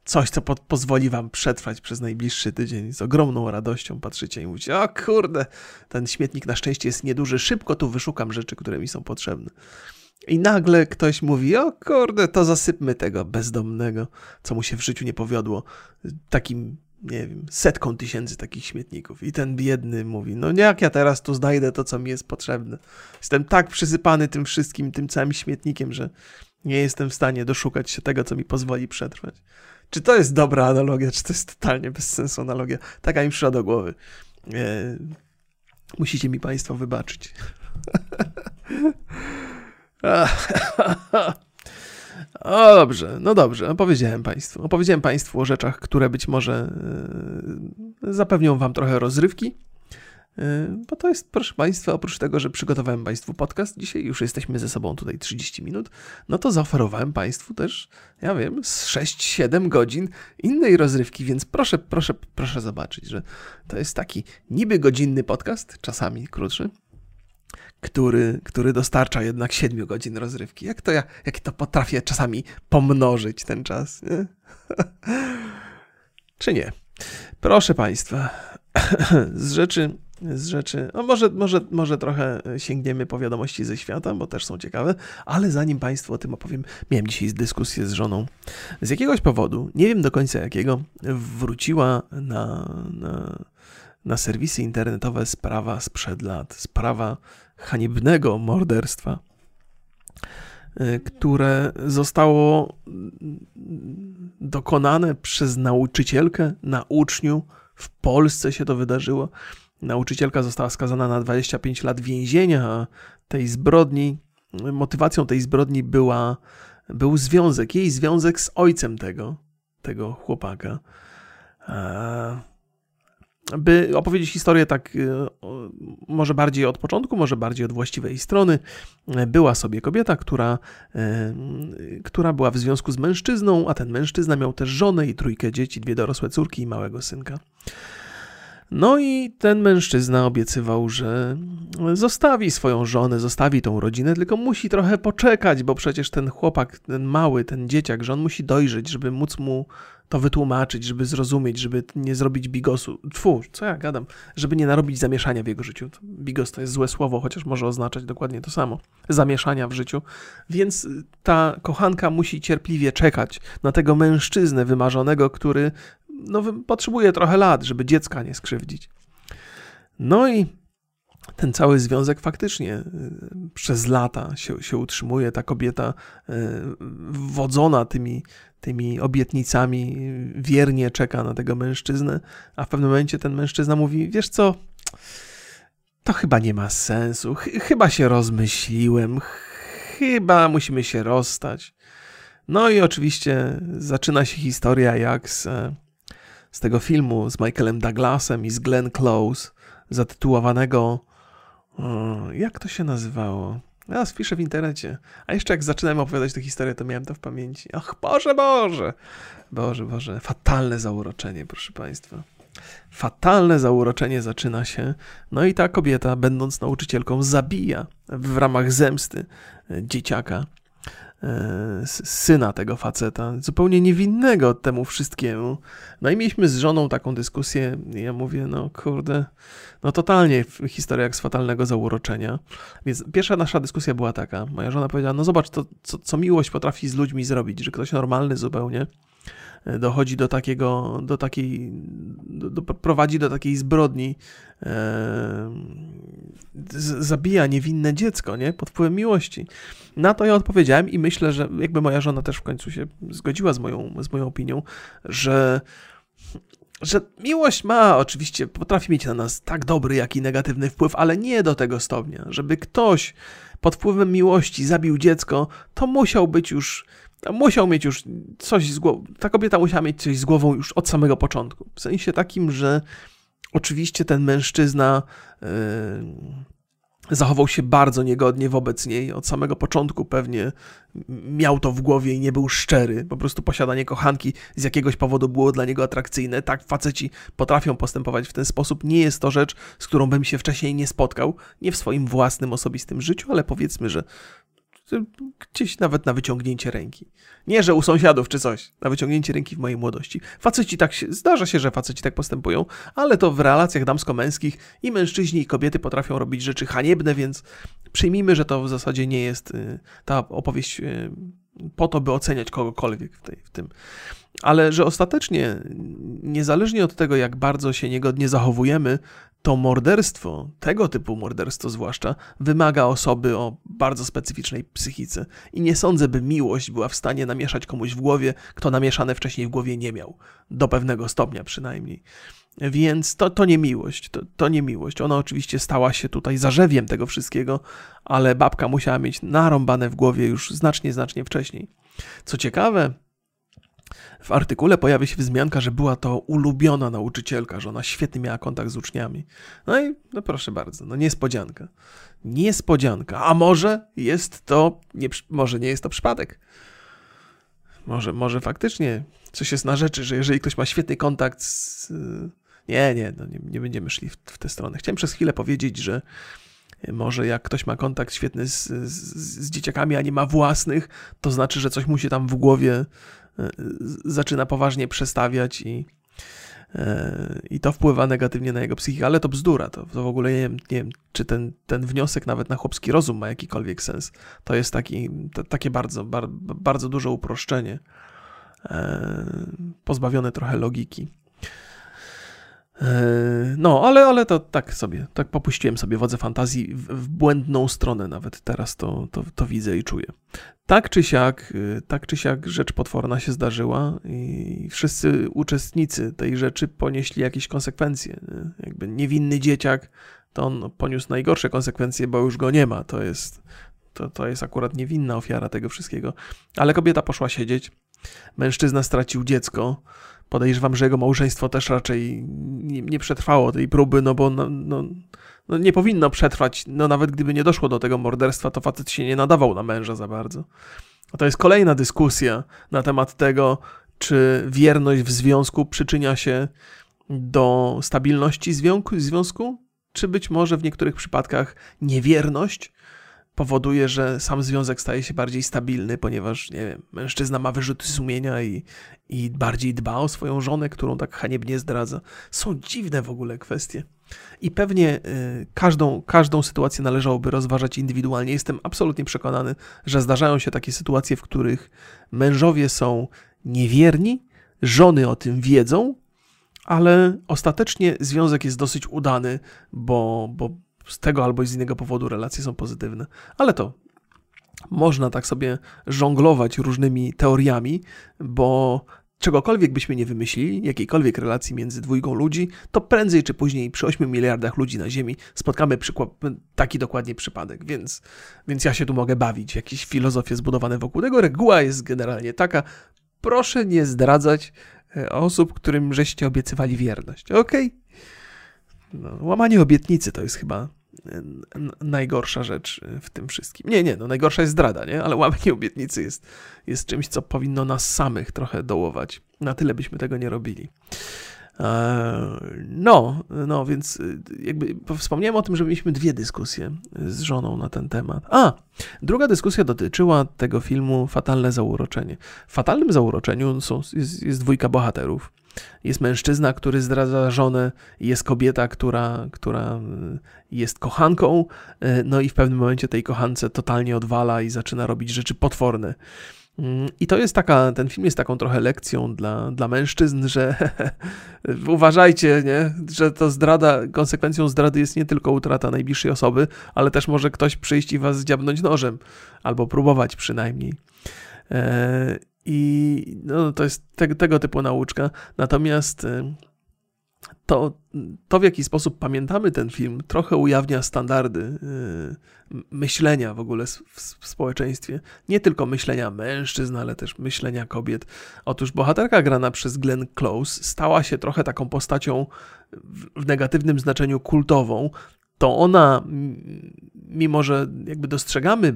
Coś, co po, pozwoli wam przetrwać przez najbliższy tydzień. Z ogromną radością patrzycie i mówicie, o kurde, ten śmietnik na szczęście jest nieduży, szybko tu wyszukam rzeczy, które mi są potrzebne. I nagle ktoś mówi, o kurde, to zasypmy tego bezdomnego, co mu się w życiu nie powiodło, takim, nie wiem, setką tysięcy takich śmietników. I ten biedny mówi, no jak ja teraz tu znajdę to, co mi jest potrzebne. Jestem tak przysypany tym wszystkim, tym całym śmietnikiem, że nie jestem w stanie doszukać się tego, co mi pozwoli przetrwać. Czy to jest dobra analogia, czy to jest totalnie bez sensu analogia? Taka mi przyszła do głowy. E, musicie mi Państwo wybaczyć. O, dobrze, no dobrze, opowiedziałem Państwu. Opowiedziałem Państwu o rzeczach, które być może yy, zapewnią Wam trochę rozrywki. Yy, bo to jest, proszę Państwa, oprócz tego, że przygotowałem Państwu podcast, dzisiaj już jesteśmy ze sobą tutaj 30 minut, no to zaoferowałem Państwu też, ja wiem, z 6-7 godzin innej rozrywki, więc proszę, proszę, proszę zobaczyć, że to jest taki niby godzinny podcast, czasami krótszy, który, który dostarcza jednak 7 godzin rozrywki. Jak to ja, jak to potrafię czasami pomnożyć ten czas, nie? Czy nie? Proszę Państwa, z rzeczy, z rzeczy, no może, może, może trochę sięgniemy po wiadomości ze świata, bo też są ciekawe, ale zanim Państwu o tym opowiem, miałem dzisiaj dyskusję z żoną. Z jakiegoś powodu, nie wiem do końca jakiego, wróciła na, na, na serwisy internetowe sprawa sprzed lat, sprawa haniebnego morderstwa, y, które zostało dokonane przez nauczycielkę na uczniu. W Polsce się to wydarzyło. Nauczycielka została skazana na 25 lat więzienia, a tej zbrodni, motywacją tej zbrodni była, był związek, jej związek z ojcem tego, tego chłopaka by opowiedzieć historię tak e, może bardziej od początku, może bardziej od właściwej strony. Była sobie kobieta, która, e, która była w związku z mężczyzną, a ten mężczyzna miał też żonę i trójkę dzieci, dwie dorosłe córki i małego synka. No i ten mężczyzna obiecywał, że zostawi swoją żonę, zostawi tą rodzinę, tylko musi trochę poczekać, bo przecież ten chłopak, ten mały, ten dzieciak, że on musi dojrzeć, żeby móc mu to wytłumaczyć, żeby zrozumieć, żeby nie zrobić bigosu. Tfu, co ja gadam? Żeby nie narobić zamieszania w jego życiu. Bigos to jest złe słowo, chociaż może oznaczać dokładnie to samo. Zamieszania w życiu. Więc ta kochanka musi cierpliwie czekać na tego mężczyznę wymarzonego, który no, potrzebuje trochę lat, żeby dziecka nie skrzywdzić. No i ten cały związek faktycznie y, przez lata się, się utrzymuje. Ta kobieta y, wodzona tymi, tymi obietnicami wiernie czeka na tego mężczyznę, a w pewnym momencie ten mężczyzna mówi: Wiesz co, to chyba nie ma sensu, Ch chyba się rozmyśliłem, chyba musimy się rozstać. No i oczywiście zaczyna się historia jak z, z tego filmu z Michaelem Douglasem i z Glenn Close, zatytułowanego. Jak to się nazywało? Ja spiszę w internecie. A jeszcze jak zaczynałem opowiadać tę historię, to miałem to w pamięci. Och, Boże, Boże! Boże, Boże. Fatalne zauroczenie, proszę Państwa. fatalne zauroczenie zaczyna się. No i ta kobieta, będąc nauczycielką, zabija w ramach zemsty dzieciaka E, syna tego faceta, zupełnie niewinnego temu wszystkiemu. No i mieliśmy z żoną taką dyskusję. Ja mówię, no kurde, no totalnie historia jak z fatalnego zauroczenia. Więc pierwsza nasza dyskusja była taka. Moja żona powiedziała, no zobacz, to, co, co miłość potrafi z ludźmi zrobić, że ktoś normalny zupełnie dochodzi do takiego, do takiej, do, do, prowadzi do takiej zbrodni, e, z, zabija niewinne dziecko, nie? Pod wpływem miłości. Na to ja odpowiedziałem i myślę, że jakby moja żona też w końcu się zgodziła z moją, z moją opinią, że że miłość ma oczywiście, potrafi mieć na nas tak dobry, jak i negatywny wpływ, ale nie do tego stopnia. Żeby ktoś pod wpływem miłości zabił dziecko, to musiał być już musiał mieć już coś z głową, ta kobieta musiała mieć coś z głową już od samego początku. W sensie takim, że oczywiście ten mężczyzna yy, zachował się bardzo niegodnie wobec niej. Od samego początku pewnie miał to w głowie i nie był szczery. Po prostu posiadanie kochanki z jakiegoś powodu było dla niego atrakcyjne. Tak, faceci potrafią postępować w ten sposób. Nie jest to rzecz, z którą bym się wcześniej nie spotkał. Nie w swoim własnym, osobistym życiu, ale powiedzmy, że gdzieś nawet na wyciągnięcie ręki. Nie, że u sąsiadów czy coś, na wyciągnięcie ręki w mojej młodości. Faceci tak się, zdarza się, że faceci tak postępują, ale to w relacjach damsko-męskich i mężczyźni i kobiety potrafią robić rzeczy haniebne, więc przyjmijmy, że to w zasadzie nie jest y, ta opowieść y, po to, by oceniać kogokolwiek w, tej, w tym. Ale że ostatecznie, niezależnie od tego, jak bardzo się niegodnie zachowujemy, to morderstwo, tego typu morderstwo zwłaszcza, wymaga osoby o bardzo specyficznej psychice. I nie sądzę, by miłość była w stanie namieszać komuś w głowie, kto namieszane wcześniej w głowie nie miał. Do pewnego stopnia przynajmniej. Więc to, to nie miłość, to, to nie miłość. Ona oczywiście stała się tutaj zarzewiem tego wszystkiego, ale babka musiała mieć narąbane w głowie już znacznie, znacznie wcześniej. Co ciekawe, w artykule pojawia się wzmianka, że była to ulubiona nauczycielka, że ona świetnie miała kontakt z uczniami. No i no proszę bardzo, no niespodzianka. Niespodzianka. A może jest to, nie, może nie jest to przypadek. Może, może faktycznie coś jest na rzeczy, że jeżeli ktoś ma świetny kontakt z... Nie, nie, no nie, nie będziemy szli w, w tę stronę. Chciałem przez chwilę powiedzieć, że może jak ktoś ma kontakt świetny z, z, z, dzieciakami, a nie ma własnych, to znaczy, że coś mu się tam w głowie zaczyna poważnie przestawiać i, e, i to wpływa negatywnie na jego psychikę, ale to bzdura, to, to w ogóle nie wiem, nie wiem, czy ten, ten wniosek nawet na chłopski rozum ma jakikolwiek sens. To jest taki, to, takie bardzo, bar, bardzo duże uproszczenie, e, pozbawione trochę logiki. E, no, ale, ale to tak sobie, tak popuściłem sobie wodze fantazji w, w błędną stronę nawet teraz to, to, to widzę i czuję. Tak czy siak, y, tak czy siak rzecz potworna się zdarzyła i wszyscy uczestnicy tej rzeczy ponieśli jakieś konsekwencje. Jakby niewinny dzieciak, to on poniósł najgorsze konsekwencje, bo już go nie ma. To jest, to, to jest akurat niewinna ofiara tego wszystkiego. Ale kobieta poszła siedzieć, mężczyzna stracił dziecko, podejrzewam, że jego małżeństwo też raczej nie, nie przetrwało tej próby, no bo no, no, no, nie powinno przetrwać. No nawet gdyby nie doszło do tego morderstwa, to facet się nie nadawał na męża za bardzo. A to jest kolejna dyskusja na temat tego, czy wierność w związku przyczynia się do stabilności związku, czy być może w niektórych przypadkach niewierność powoduje, że sam związek staje się bardziej stabilny, ponieważ, nie wiem, mężczyzna ma wyrzuty sumienia i, i bardziej dba o swoją żonę, którą tak haniebnie zdradza. Są dziwne w ogóle kwestie. I pewnie y, każdą, każdą sytuację należałoby rozważać indywidualnie. Jestem absolutnie przekonany, że zdarzają się takie sytuacje, w których mężowie są niewierni, żony o tym wiedzą, ale ostatecznie związek jest dosyć udany, bo, bo z tego albo z innego powodu relacje są pozytywne. Ale to można tak sobie żonglować różnymi teoriami, bo czegokolwiek byśmy nie wymyślili, jakiejkolwiek relacji między dwójką ludzi, to prędzej czy później przy 8 miliardach ludzi na Ziemi spotkamy taki dokładnie przypadek, więc, więc ja się tu mogę bawić, jakieś filozofie zbudowane wokół tego. Reguła jest generalnie taka, proszę nie zdradzać e, osób, którym żeście obiecywali wierność, okej? Okay? No, łamanie obietnicy to jest chyba najgorsza rzecz w tym wszystkim. Nie, nie, no najgorsza jest zdrada, nie? Ale łamanie obietnicy jest, jest czymś, co powinno nas samych trochę dołować. Na tyle byśmy tego nie robili. No, no, więc jakby wspomniałem o tym, że mieliśmy dwie dyskusje z żoną na ten temat. A, druga dyskusja dotyczyła tego filmu Fatalne Zauroczenie. W Fatalnym Zauroczeniu są, jest, jest dwójka bohaterów. Jest mężczyzna, który zdradza żonę, jest kobieta, która, która jest kochanką, no i w pewnym momencie tej kochance totalnie odwala i zaczyna robić rzeczy potworne. Mm, I to jest taka, ten film jest taką trochę lekcją dla, dla mężczyzn, że uważajcie, nie? że to zdrada, konsekwencją zdrady jest nie tylko utrata najbliższej osoby, ale też może ktoś przyjść i was zdziabnąć nożem, albo próbować przynajmniej. I no, to jest te, tego typu nauczka. Natomiast e, to, to, w jaki sposób pamiętamy ten film, trochę ujawnia standardy y, myślenia w ogóle w, społeczeństwie. Nie tylko myślenia mężczyzn, ale też myślenia kobiet. Otóż bohaterka grana przez Glenn Close stała się trochę taką postacią w negatywnym znaczeniu kultową, to ona, mimo że jakby dostrzegamy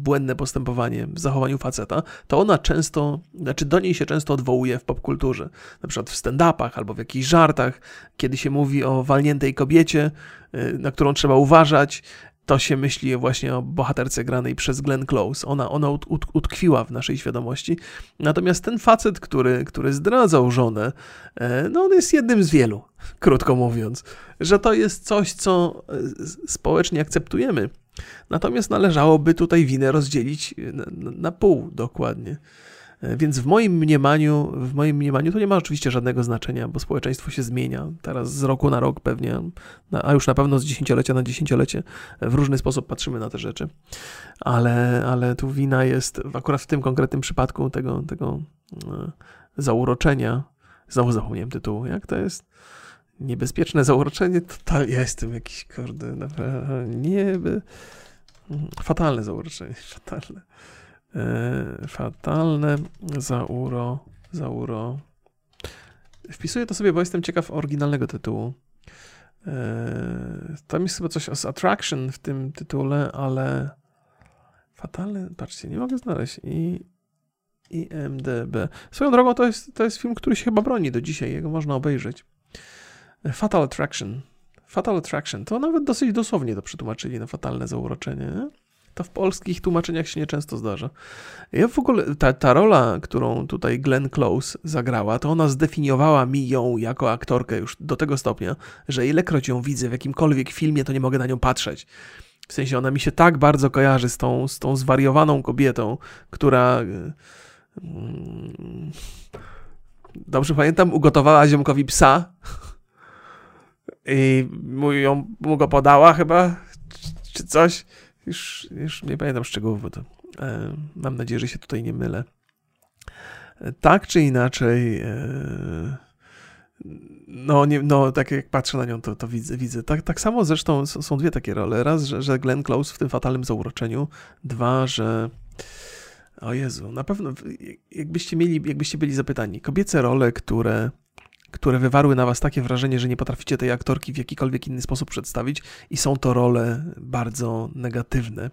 błędne postępowanie w zachowaniu faceta, to ona często, znaczy do niej się często odwołuje w popkulturze. Na przykład w stand-upach albo w jakichś żartach, kiedy się mówi o walniętej kobiecie, y, na którą trzeba uważać, to się myśli właśnie o bohaterce granej przez Glenn Close. Ona, ona ut, ut, utkwiła w naszej świadomości. Natomiast ten facet, który, który zdradzał żonę, e, no on jest jednym z wielu, krótko mówiąc. Że to jest coś, co e, społecznie akceptujemy. Natomiast należałoby tutaj winę rozdzielić na, na pół dokładnie. E, więc w moim mniemaniu, w moim mniemaniu to nie ma oczywiście żadnego znaczenia, bo społeczeństwo się zmienia. Teraz z roku na rok pewnie, a już na pewno z dziesięciolecia na dziesięciolecie w różny sposób patrzymy na te rzeczy. Ale, ale tu wina jest akurat w tym konkretnym przypadku tego, tego e, zauroczenia. Znowu zapomniałem tytułu. Jak to jest? Niebezpieczne zauroczenie? Total, ja jestem jakiś, kurde, naprawdę, nieby... Fatalne zauroczenie, fatalne. E, fatalne zauro, zauro. Wpisuję to sobie, bo jestem ciekaw oryginalnego tytułu. E, tam jest chyba coś o attraction w tym tytule, ale fatalne, patrzcie, nie mogę znaleźć. I IMDB. Swoją drogą to jest, to jest film, który się chyba broni do dzisiaj, jego można obejrzeć. Fatal Attraction. Fatal Attraction. To nawet dosyć dosłownie to przetłumaczyli na fatalne zauroczenie. Nie? To w polskich tłumaczeniach się nieczęsto zdarza. Ja w ogóle, ta, ta rola, którą tutaj Glenn Close zagrała, to ona zdefiniowała mi ją jako aktorkę już do tego stopnia, że ilekroć ją widzę w jakimkolwiek filmie, to nie mogę na nią patrzeć. W sensie ona mi się tak bardzo kojarzy z tą, z tą zwariowaną kobietą, która. Mm, dobrze pamiętam, ugotowała ziomkowi psa i mu, ją, mu go podała chyba, czy coś. Już, już nie pamiętam szczegółów, to e, mam nadzieję, że się tutaj nie mylę. Tak czy inaczej, e, no, nie, no tak jak patrzę na nią, to, to widzę. widzę. Tak, tak samo zresztą są dwie takie role. Raz, że, że Glenn Close w tym fatalnym zauroczeniu. Dwa, że o Jezu, na pewno jakbyście mieli, jakbyście byli zapytani, kobiece role, które które wywarły na was takie wrażenie, że nie potraficie tej aktorki w jakikolwiek inny sposób przedstawić i są to role bardzo negatywne.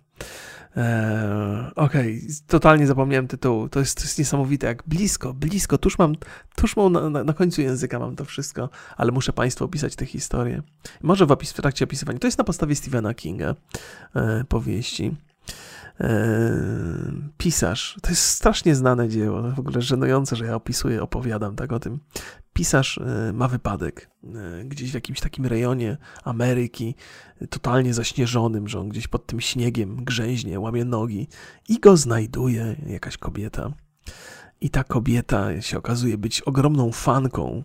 Eee, Okej, okay. totalnie zapomniałem tytułu. To jest, to jest niesamowite, jak blisko, blisko, tuż mam, tuż mam na, na, na końcu języka mam to wszystko, ale muszę Państwu opisać tę historię. Może w, opis, w trakcie opisywania. To jest na podstawie Stephena Kinga e, powieści. Eee, pisarz. To jest strasznie znane dzieło, w ogóle żenujące, że ja opisuję, opowiadam tak o tym. Pisarz e, ma wypadek e, gdzieś w jakimś takim rejonie Ameryki, totalnie zaśnieżonym, że on gdzieś pod tym śniegiem grzęźnie, łamie nogi i go znajduje jakaś kobieta. I ta kobieta się okazuje być ogromną fanką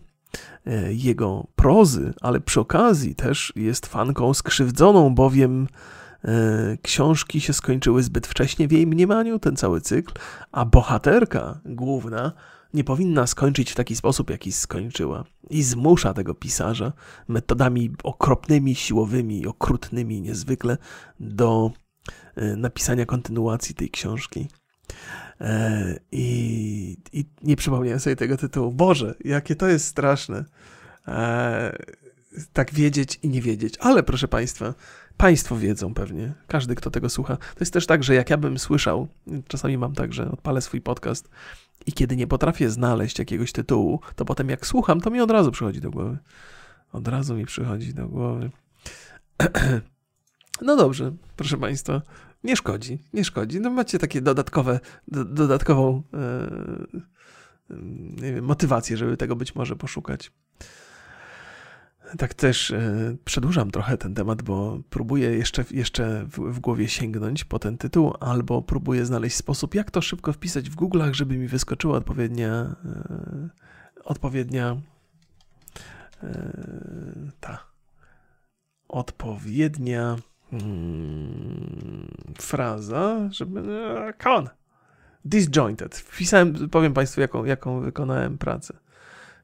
e, jego prozy, ale przy okazji też jest fanką skrzywdzoną, bowiem E, książki się skończyły zbyt wcześnie w jej mniemaniu, ten cały cykl, a bohaterka główna nie powinna skończyć w taki sposób, jaki skończyła. I zmusza tego pisarza metodami okropnymi, siłowymi, okrutnymi niezwykle do e, napisania kontynuacji tej książki. E, I, I, nie przypomniałem sobie tego tytułu. Boże, jakie to jest straszne. tak wiedzieć i nie wiedzieć. Ale proszę Państwa, Państwo wiedzą pewnie, każdy, kto tego słucha. To jest też tak, że jak ja bym słyszał, czasami mam tak, że odpalę swój podcast i kiedy nie potrafię znaleźć jakiegoś tytułu, to potem jak słucham, to mi od razu przychodzi do głowy. Od razu mi przychodzi do głowy. No dobrze, proszę Państwa, nie szkodzi, nie szkodzi. No macie takie dodatkowe, do, dodatkową e, wiem, motywację, żeby tego być może poszukać. Tak też e, przedłużam trochę ten temat, bo próbuję jeszcze, jeszcze w, głowie sięgnąć po ten tytuł, albo próbuję znaleźć sposób, jak to szybko wpisać w Google'ach, żeby mi wyskoczyła odpowiednia, e, odpowiednia e, ta odpowiednia hmm, fraza, żeby e, kon disjointed. Wpisałem, powiem Państwu, jaką, jaką wykonałem pracę.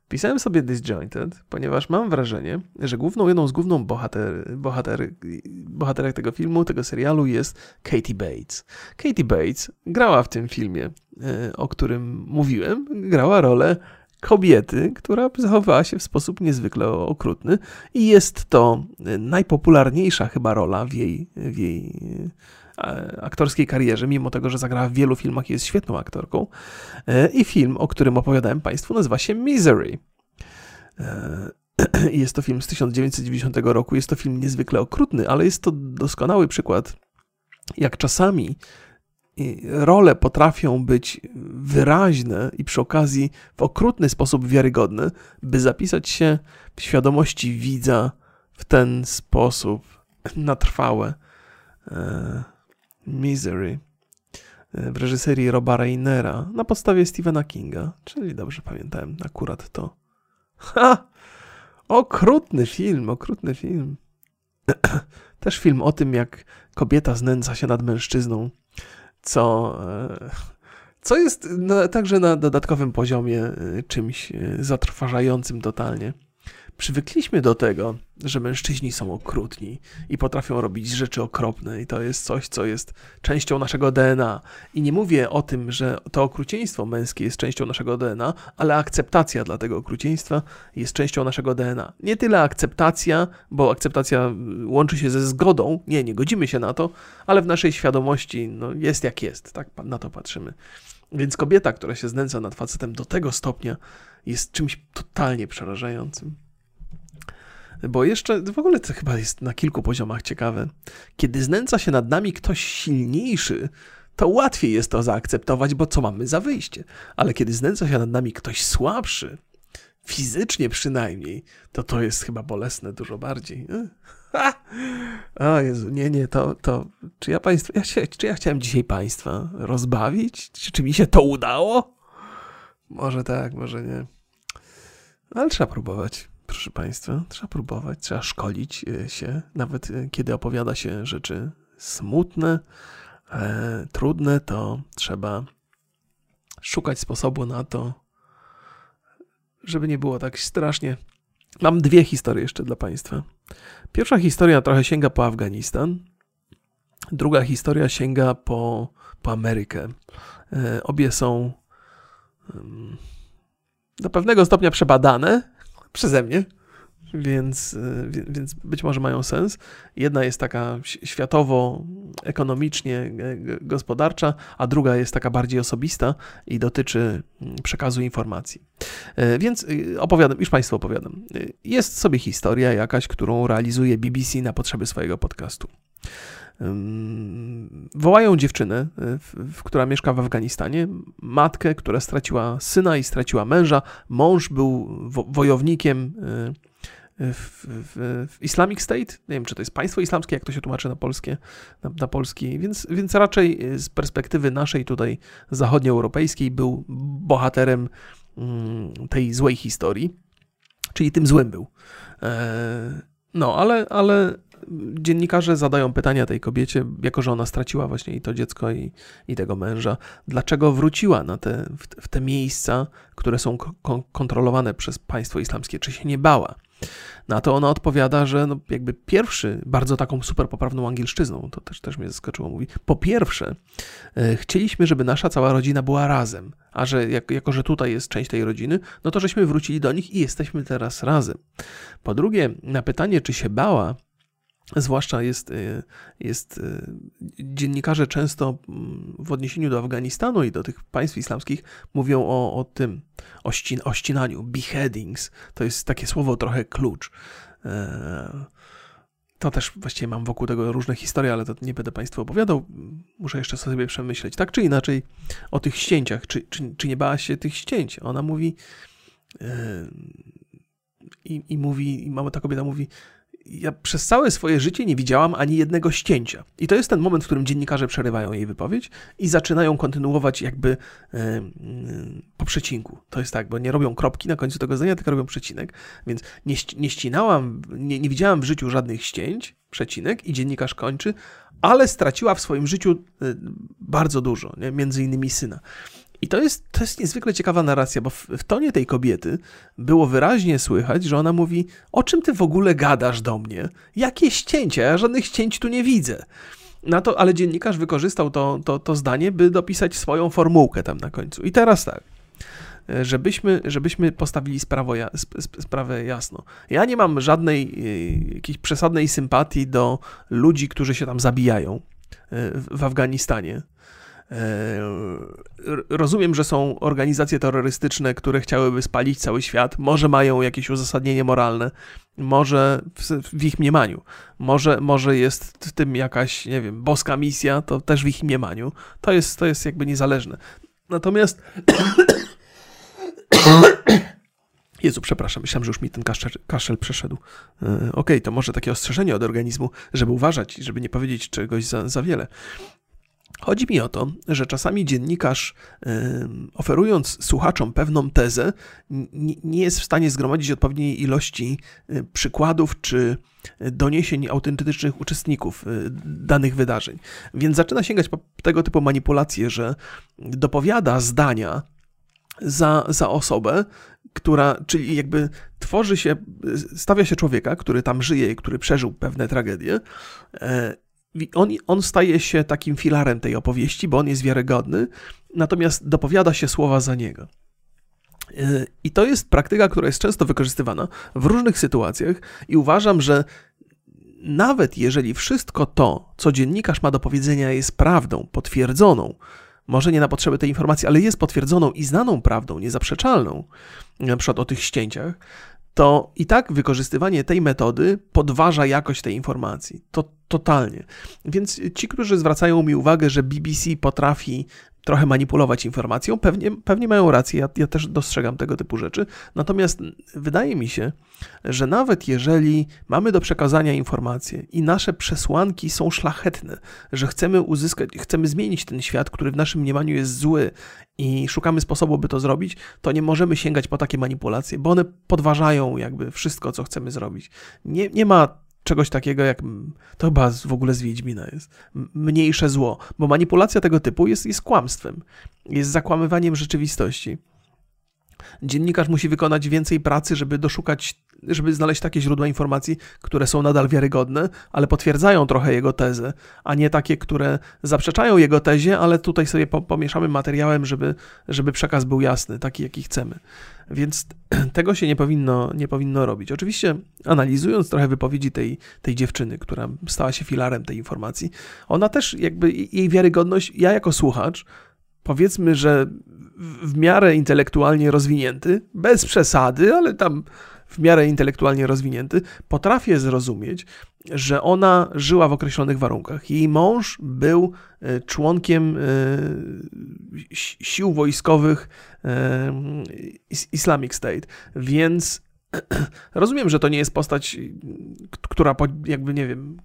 Pisałem sobie Disjointed, ponieważ mam wrażenie, że główną, jedną z główną bohater, bohater, bohaterek tego filmu, tego serialu jest Katie Bates. Katie Bates grała w tym filmie, e, o którym mówiłem, grała rolę kobiety, która zachowała się w sposób niezwykle okrutny i jest to najpopularniejsza chyba rola w jej, w jej E, aktorskiej karierze, mimo tego, że zagrała w wielu filmach i jest świetną aktorką. E, I film, o którym opowiadałem Państwu, nazywa się Misery. E, jest to film z 1990 roku. Jest to film niezwykle okrutny, ale jest to doskonały przykład, jak czasami role potrafią być wyraźne i przy okazji w okrutny sposób wiarygodne, by zapisać się w świadomości widza w ten sposób na trwałe. Misery w reżyserii Roba Reinera na podstawie Stephena Kinga, czyli dobrze pamiętałem akurat to. Ha! Okrutny film, okrutny film. Też film o tym, jak kobieta znęca się nad mężczyzną, co, e, co jest także na dodatkowym poziomie e, czymś e, zatrważającym totalnie. Przywykliśmy do tego, że mężczyźni są okrutni i potrafią robić rzeczy okropne, i to jest coś, co jest częścią naszego DNA. I nie mówię o tym, że to okrucieństwo męskie jest częścią naszego DNA, ale akceptacja dla tego okrucieństwa jest częścią naszego DNA. Nie tyle akceptacja, bo akceptacja łączy się ze zgodą, nie, nie godzimy się na to, ale w naszej świadomości no, jest jak jest, tak na to patrzymy. Więc kobieta, która się znęca nad facetem do tego stopnia, jest czymś totalnie przerażającym. Bo jeszcze w ogóle to chyba jest na kilku poziomach ciekawe. Kiedy znęca się nad nami ktoś silniejszy, to łatwiej jest to zaakceptować, bo co mamy za wyjście. Ale kiedy znęca się nad nami ktoś słabszy, fizycznie przynajmniej, to to jest chyba bolesne dużo bardziej. O Jezu, nie, nie, to, to czy ja państwa, ja, czy ja chciałem dzisiaj państwa rozbawić? Czy, czy mi się to udało? Może tak, może nie. Ale trzeba próbować. Proszę Państwa, trzeba próbować, trzeba szkolić e, się, nawet e, kiedy opowiada się rzeczy smutne, e, trudne, to trzeba szukać sposobu na to, żeby nie było tak strasznie. Mam dwie historie jeszcze dla Państwa. Pierwsza historia trochę sięga po Afganistan, druga historia sięga po, po Amerykę. E, obie są do pewnego stopnia przebadane, przeze mnie, więc, y, więc być może mają sens. Jedna jest taka światowo, ekonomicznie gospodarcza, a druga jest taka bardziej osobista i dotyczy mm, przekazu informacji. E, więc y, opowiadam, już Państwu opowiadam. Y, jest sobie historia jakaś, którą realizuje BBC na potrzeby swojego podcastu. Wołają dziewczynę, w, która mieszka w Afganistanie, matkę, która straciła syna i straciła męża. Mąż był wo wojownikiem w, w, w, Islamic State. Nie wiem, czy to jest państwo islamskie, jak to się tłumaczy na polskie, na, na polski, więc, więc raczej z perspektywy naszej tutaj zachodnioeuropejskiej był bohaterem mm, tej złej historii, czyli tym złym był. E, no, ale, ale dziennikarze zadają pytania tej kobiecie, jako że ona straciła właśnie i to dziecko, i, i tego męża, dlaczego wróciła na te, w, w te miejsca, które są kontrolowane przez państwo islamskie, czy się nie bała. Na to ona odpowiada, że no jakby pierwszy, bardzo taką super poprawną angielszczyzną, to też, też mnie zaskoczyło, mówi, po pierwsze, e, chcieliśmy, żeby nasza cała rodzina była razem, a że jak, jako, że tutaj jest część tej rodziny, no to żeśmy wrócili do nich i jesteśmy teraz razem. Po drugie, na pytanie, czy się bała, Zwłaszcza jest, y, jest y, dziennikarze często mm, w odniesieniu do Afganistanu i do tych państw islamskich mówią o, o tym, o, ścin, o ścinaniu, beheadings. To jest takie słowo trochę klucz. E, to też właściwie mam wokół tego różne historie, ale to nie będę Państwu opowiadał. Muszę jeszcze sobie przemyśleć. Tak czy inaczej, o tych ścięciach. Czy, czy, czy nie bała się tych ścięć? Ona mówi. Yy, i, I mówi, i mama ta kobieta mówi, ja przez całe swoje życie nie widziałam ani jednego ścięcia. I to jest ten moment, w którym dziennikarze przerywają jej wypowiedź i zaczynają kontynuować jakby e, po przecinku. To jest tak, bo nie robią kropki na końcu tego zdania, tylko robią przecinek. Więc nie, nie ścinałam, nie, nie widziałam w życiu żadnych ścięć, przecinek i dziennikarz kończy, ale straciła w swoim życiu e, bardzo dużo, nie? między innymi syna. I to jest, to jest niezwykle ciekawa narracja, bo w, w, tonie tej kobiety było wyraźnie słychać, że ona mówi: O czym ty w ogóle gadasz do mnie? Jakie ścięcia? Ja żadnych ścięć tu nie widzę. Na to, ale dziennikarz wykorzystał to, to, to zdanie, by dopisać swoją formułkę tam na końcu. I teraz tak. Żebyśmy, żebyśmy postawili sprawo, sprawę jasno. Ja nie mam żadnej e, jakiejś przesadnej sympatii do ludzi, którzy się tam zabijają e, w Afganistanie rozumiem, że są organizacje terrorystyczne, które chciałyby spalić cały świat. Może mają jakieś uzasadnienie moralne, może w, ich mniemaniu. Może, może jest w tym jakaś, nie wiem, boska misja, to też w ich mniemaniu. To jest, to jest jakby niezależne. Natomiast. Jezu, przepraszam, myślałem, że już mi ten kaszel, kaszel przeszedł. Yy, Okej, okay, to może takie ostrzeżenie od organizmu, żeby uważać, żeby nie powiedzieć czegoś za, za wiele. Chodzi mi o to, że czasami dziennikarz, oferując słuchaczom pewną tezę, nie jest w stanie zgromadzić odpowiedniej ilości y, przykładów czy doniesień autentycznych uczestników y, danych wydarzeń. Więc zaczyna sięgać po tego typu manipulacje, że dopowiada zdania za, za osobę, która, czyli jakby tworzy się, stawia się człowieka, który tam żyje i który przeżył pewne tragedie e, on, on staje się takim filarem tej opowieści, bo on jest wiarygodny, natomiast dopowiada się słowa za niego. E, I to jest praktyka, która jest często wykorzystywana w różnych sytuacjach, i uważam, że nawet jeżeli wszystko to, co dziennikarz ma do powiedzenia, jest prawdą, potwierdzoną, może nie na potrzeby tej informacji, ale jest potwierdzoną i znaną prawdą, niezaprzeczalną, na przykład o tych ścięciach, to i tak wykorzystywanie tej metody podważa jakość tej informacji. To totalnie. Więc ci, którzy zwracają mi uwagę, że BBC potrafi trochę manipulować informacją, pewnie, pewnie mają rację. Ja, ja też dostrzegam tego typu rzeczy. Natomiast wydaje mi się, że nawet jeżeli mamy do przekazania informacje i nasze przesłanki są szlachetne, że chcemy uzyskać, chcemy zmienić ten świat, który w naszym mniemaniu jest zły i szukamy sposobu, by to zrobić, to nie możemy sięgać po takie manipulacje, bo one podważają jakby wszystko, co chcemy zrobić. Nie, nie ma czegoś takiego jak, to chyba w ogóle z Wiedźmina jest, mniejsze zło, bo manipulacja tego typu jest, jest kłamstwem, jest zakłamywaniem rzeczywistości. Dziennikarz musi wykonać więcej pracy, żeby doszukać, żeby znaleźć takie źródła informacji, które są nadal wiarygodne, ale potwierdzają trochę jego tezę, a nie takie, które zaprzeczają jego tezie, ale tutaj sobie pomieszamy materiałem, żeby, żeby przekaz był jasny, taki jaki chcemy. Więc tego się nie powinno, nie powinno robić. Oczywiście, analizując trochę wypowiedzi tej, tej dziewczyny, która stała się filarem tej informacji, ona też jakby jej wiarygodność, ja jako słuchacz, powiedzmy, że w miarę intelektualnie rozwinięty, bez przesady, ale tam w miarę intelektualnie rozwinięty, potrafię zrozumieć, że ona żyła w określonych warunkach. Jej mąż był e, członkiem e, sił wojskowych e, Islamic State, więc rozumiem, że to nie jest postać, która jakby nie wiem,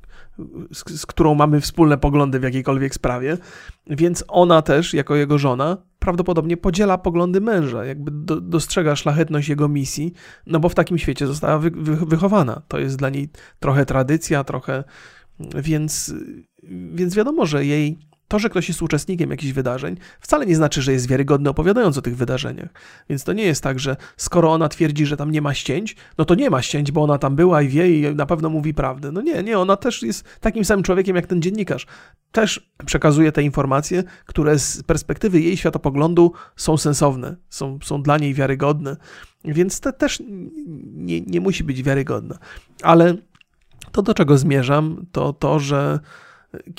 z, z, którą mamy wspólne poglądy w jakiejkolwiek sprawie, więc ona też, jako jego żona, prawdopodobnie podziela poglądy męża, jakby do, dostrzega szlachetność jego misji, no bo w takim świecie została wy, wy, wychowana. To jest dla niej trochę tradycja, trochę. Więc, więc wiadomo, że jej To, że ktoś jest uczestnikiem jakichś wydarzeń, wcale nie znaczy, że jest wiarygodny opowiadając o tych wydarzeniach. Więc to nie jest tak, że skoro ona twierdzi, że tam nie ma ścięć, no to nie ma ścięć, bo ona tam była i wie i na pewno mówi prawdę. No nie, nie, ona też jest takim samym człowiekiem jak ten dziennikarz. Też przekazuje te informacje, które z perspektywy jej światopoglądu są sensowne, są, są dla niej wiarygodne. Więc to też nie, nie musi być wiarygodna. Ale to, do czego zmierzam, to to, że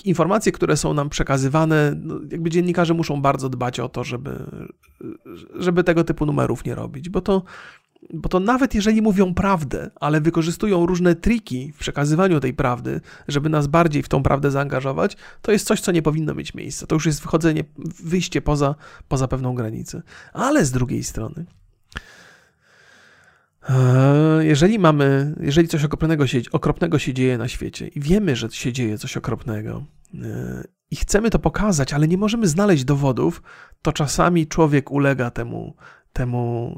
informacje, które są nam przekazywane, no jakby dziennikarze muszą bardzo dbać o to, żeby, żeby tego typu numerów nie robić, bo to, bo to nawet jeżeli mówią prawdę, ale wykorzystują różne triki w przekazywaniu tej prawdy, żeby nas bardziej w tą prawdę zaangażować, to jest coś, co nie powinno mieć miejsca. To już jest wychodzenie, wyjście poza, poza pewną granicę. Ale z drugiej strony, jeżeli mamy, jeżeli coś okropnego się, okropnego się dzieje na świecie i wiemy, że się dzieje coś okropnego e, i chcemy to pokazać, ale nie możemy znaleźć dowodów, to czasami człowiek ulega temu, temu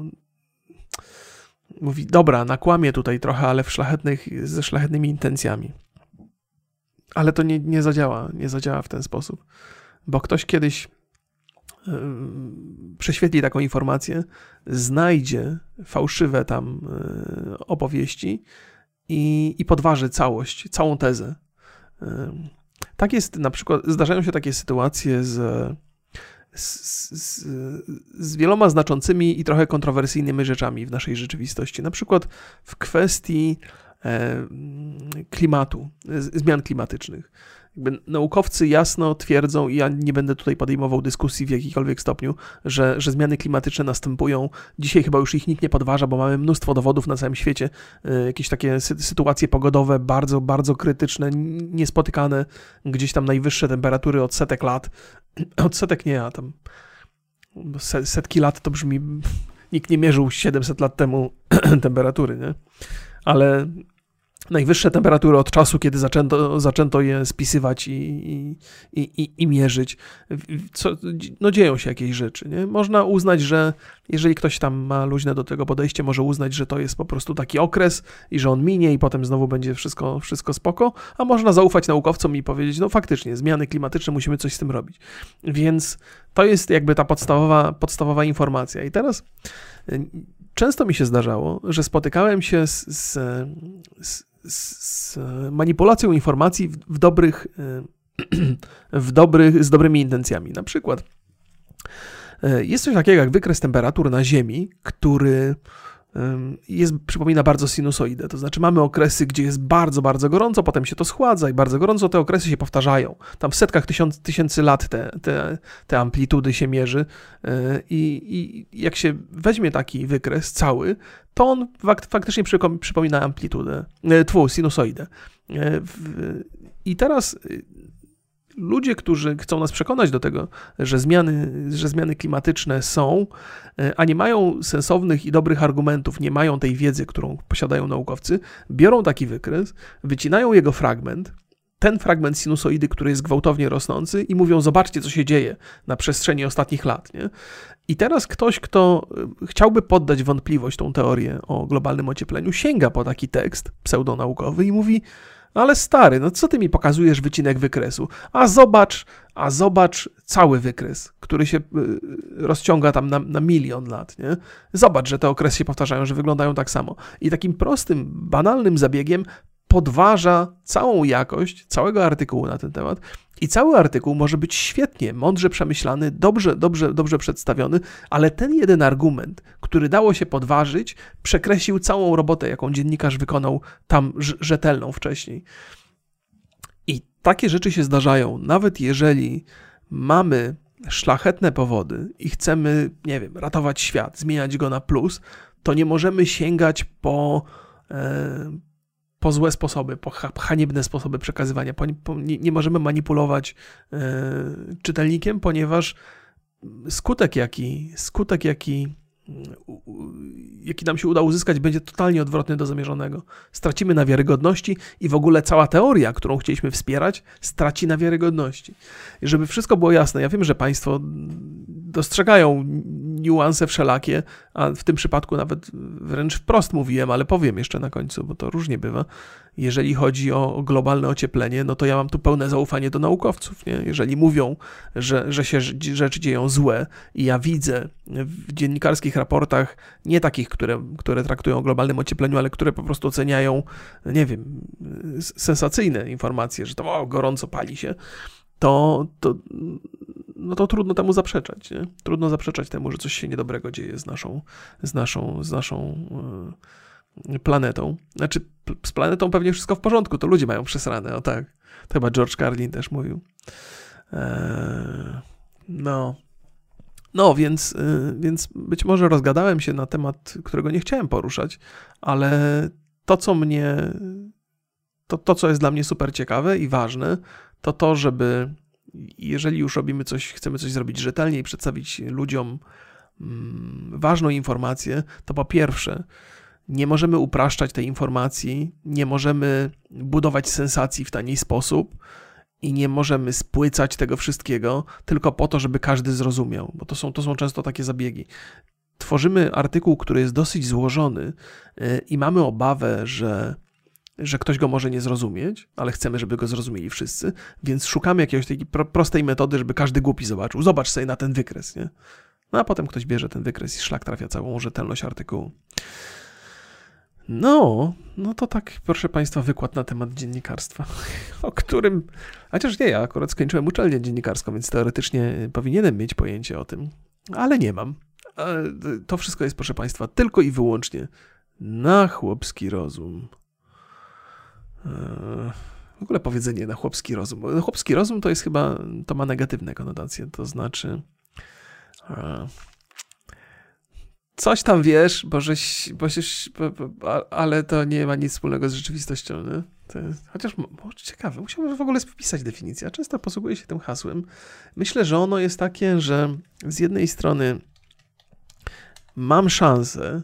mówi, dobra, nakłamie tutaj trochę, ale w szlachetnych, ze szlachetnymi intencjami. Ale to nie, nie zadziała, nie zadziała w ten sposób, bo ktoś kiedyś prześwietli taką informację, znajdzie fałszywe tam e, opowieści i, i podważy całość, całą tezę. Tak jest na przykład, zdarzają się takie sytuacje z, z, z, z, wieloma znaczącymi i trochę kontrowersyjnymi rzeczami w naszej rzeczywistości. Na przykład w kwestii e, klimatu, zmian klimatycznych. Jakby naukowcy jasno twierdzą, i ja nie będę tutaj podejmował dyskusji w jakikolwiek stopniu, że, że zmiany klimatyczne następują. Dzisiaj chyba już ich nikt nie podważa, bo mamy mnóstwo dowodów na całym świecie. E, jakieś takie sy sytuacje pogodowe bardzo, bardzo krytyczne, niespotykane, gdzieś tam najwyższe temperatury od setek lat. Od setek nie, a tam setki lat to brzmi. Nikt nie mierzył 700 lat temu temperatury, nie? Ale najwyższe temperatury od czasu, kiedy zaczęto, zaczęto je spisywać i, i, i, i mierzyć. Co, no dzieją się jakieś rzeczy. Nie? Można uznać, że jeżeli ktoś tam ma luźne do tego podejście, może uznać, że to jest po prostu taki okres i że on minie i potem znowu będzie wszystko, wszystko spoko, a można zaufać naukowcom i powiedzieć, no faktycznie, zmiany klimatyczne, musimy coś z tym robić. Więc to jest jakby ta podstawowa, podstawowa informacja. I teraz często mi się zdarzało, że spotykałem się z, z, z, z manipulacją informacji w, w dobrych, w dobrych, z dobrymi intencjami. Na przykład e, jest coś takiego jak wykres temperatur na Ziemi, który jest, przypomina bardzo sinusoidę. To znaczy mamy okresy, gdzie jest bardzo, bardzo gorąco, potem się to schładza i bardzo gorąco te okresy się powtarzają. Tam w setkach tysiąc, tysięcy lat te, te, te amplitudy się mierzy e, I, i jak się weźmie taki wykres cały, to on fak, faktycznie przypomina amplitudę, e, twu, sinusoidę. E, I teraz ludzie, którzy chcą nas przekonać do tego, że zmiany, że zmiany klimatyczne są, e, a nie mają sensownych i dobrych argumentów, nie mają tej wiedzy, którą posiadają naukowcy, biorą taki wykres, wycinają jego fragment, ten fragment sinusoidy, który jest gwałtownie rosnący, i mówią: Zobaczcie, co się dzieje na przestrzeni ostatnich lat. Nie? I teraz ktoś, kto e, chciałby poddać wątpliwość tą teorię o globalnym ociepleniu, sięga po taki tekst pseudonaukowy i mówi: ale stary, no co ty mi pokazujesz wycinek wykresu? A zobacz, a zobacz cały wykres, który się y, rozciąga tam na, na milion lat, nie? Zobacz, że te okresy się powtarzają, że wyglądają tak samo. I takim prostym, banalnym zabiegiem podważa całą jakość całego artykułu na ten temat i cały artykuł może być świetnie, mądrze przemyślany, dobrze, dobrze, dobrze przedstawiony, ale ten jeden argument, który dało się podważyć, przekreślił całą robotę, jaką dziennikarz wykonał tam rzetelną wcześniej. I takie rzeczy się zdarzają, nawet jeżeli mamy szlachetne powody i chcemy, nie wiem, ratować świat, zmieniać go na plus, to nie możemy sięgać po, e, po złe sposoby, po haniebne sposoby przekazywania. Po, po, nie, nie, możemy manipulować e, czytelnikiem, ponieważ skutek jaki, skutek jaki jaki nam się uda uzyskać, będzie totalnie odwrotny do zamierzonego. Stracimy na wiarygodności i w ogóle cała teoria, którą chcieliśmy wspierać, straci na wiarygodności. I żeby wszystko było jasne, ja wiem, że Państwo dostrzegają niuanse wszelakie, a w tym przypadku nawet wręcz wprost mówiłem, ale powiem jeszcze na końcu, bo to różnie bywa. Jeżeli chodzi o globalne ocieplenie, no to ja mam tu pełne zaufanie do naukowców. Nie? Jeżeli mówią, że, że się rzeczy dzieją złe i ja widzę w dziennikarskich raportach, nie takich, które, które traktują o globalnym ociepleniu, ale które po prostu oceniają, nie wiem, sensacyjne informacje, że to o, gorąco pali się, to, to, no to trudno temu zaprzeczać. Nie? Trudno zaprzeczać temu, że coś się niedobrego dzieje z naszą, z naszą, z naszą yy, planetą. Znaczy, z planetą pewnie wszystko w porządku, to ludzie mają przesrane, o tak. To chyba George Carlin też mówił. Eee, no. No, więc, yy, więc być może rozgadałem się na temat, którego nie chciałem poruszać, ale to, co mnie, to, to co jest dla mnie super ciekawe i ważne, to to, żeby jeżeli już robimy coś, chcemy coś zrobić rzetelnie i przedstawić ludziom mm, ważną informację, to po pierwsze, nie możemy upraszczać tej informacji, nie możemy budować sensacji w tani sposób i nie możemy spłycać tego wszystkiego tylko po to, żeby każdy zrozumiał, bo to są, to są często takie zabiegi. Tworzymy artykuł, który jest dosyć złożony y, i mamy obawę, że że ktoś go może nie zrozumieć, ale chcemy, żeby go zrozumieli wszyscy, więc szukamy jakiejś takiej prostej metody, żeby każdy głupi zobaczył. Zobacz sobie na ten wykres, nie? No a potem ktoś bierze ten wykres i szlak trafia całą rzetelność artykułu. No, no to tak, proszę Państwa, wykład na temat dziennikarstwa, o którym, chociaż nie, ja akurat skończyłem uczelnię dziennikarską, więc teoretycznie powinienem mieć pojęcie o tym, ale nie mam. To wszystko jest, proszę Państwa, tylko i wyłącznie na chłopski rozum. W ogóle powiedzenie na chłopski rozum. Chłopski rozum to jest chyba, to ma negatywne konotacje, to znaczy e, coś tam wiesz, bo żeś, bo żeś, ale to nie ma nic wspólnego z rzeczywistością, nie? Jest, chociaż może ciekawe, musiałbym w ogóle spisać definicję. Często posługuję się tym hasłem. Myślę, że ono jest takie, że z jednej strony mam szansę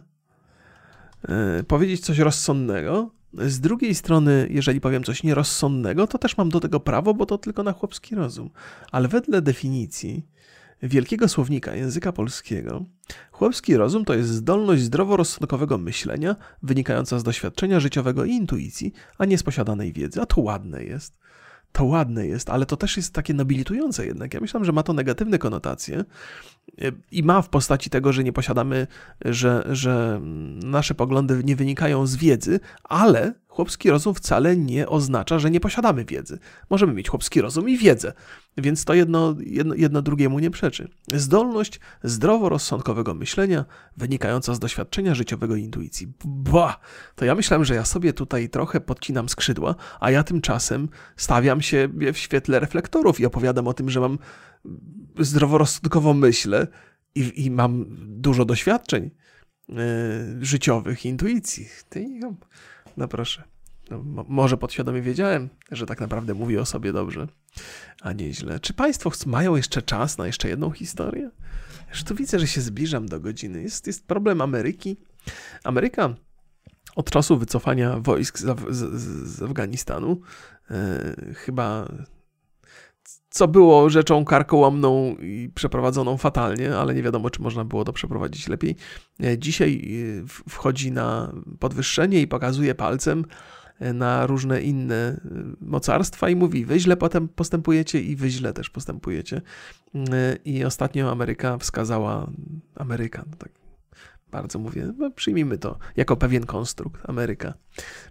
y, powiedzieć coś rozsądnego, z drugiej strony, jeżeli powiem coś nierozsądnego, to też mam do tego prawo, bo to tylko na chłopski rozum. Ale wedle definicji wielkiego słownika języka polskiego, chłopski rozum to jest zdolność zdroworozsądkowego myślenia wynikająca z doświadczenia życiowego i intuicji, a nie z posiadanej wiedzy. A to ładne jest. To ładne jest, ale to też jest takie nobilitujące jednak. Ja myślę, że ma to negatywne konotacje i ma w postaci tego, że nie posiadamy, że, że nasze poglądy nie wynikają z wiedzy, ale chłopski rozum wcale nie oznacza, że nie posiadamy wiedzy. Możemy mieć chłopski rozum i wiedzę, więc to jedno, jedno, jedno drugiemu nie przeczy. Zdolność zdroworozsądkowego myślenia wynikająca z doświadczenia życiowego i intuicji. Ba! To ja myślałem, że ja sobie tutaj trochę podcinam skrzydła, a ja tymczasem stawiam się w świetle reflektorów i opowiadam o tym, że mam zdroworozsądkowo myślę i, i mam dużo doświadczeń yy, życiowych, intuicji. Ty, no proszę. No, może podświadomie wiedziałem, że tak naprawdę mówię o sobie dobrze, a nie źle. Czy Państwo mają jeszcze czas na jeszcze jedną historię? Już tu widzę, że się zbliżam do godziny. Jest, jest problem Ameryki. Ameryka od czasu wycofania wojsk z, z, z Afganistanu yy, chyba co było rzeczą karkołomną i przeprowadzoną fatalnie, ale nie wiadomo, czy można było to przeprowadzić lepiej. E, dzisiaj e, wchodzi na podwyższenie i pokazuje palcem e, na różne inne mocarstwa i mówi: Wy źle potem postępujecie i wy źle też postępujecie. I ostatnio Ameryka wskazała, Ameryka, tak bardzo mówię, no przyjmijmy to jako pewien konstrukt. Ameryka.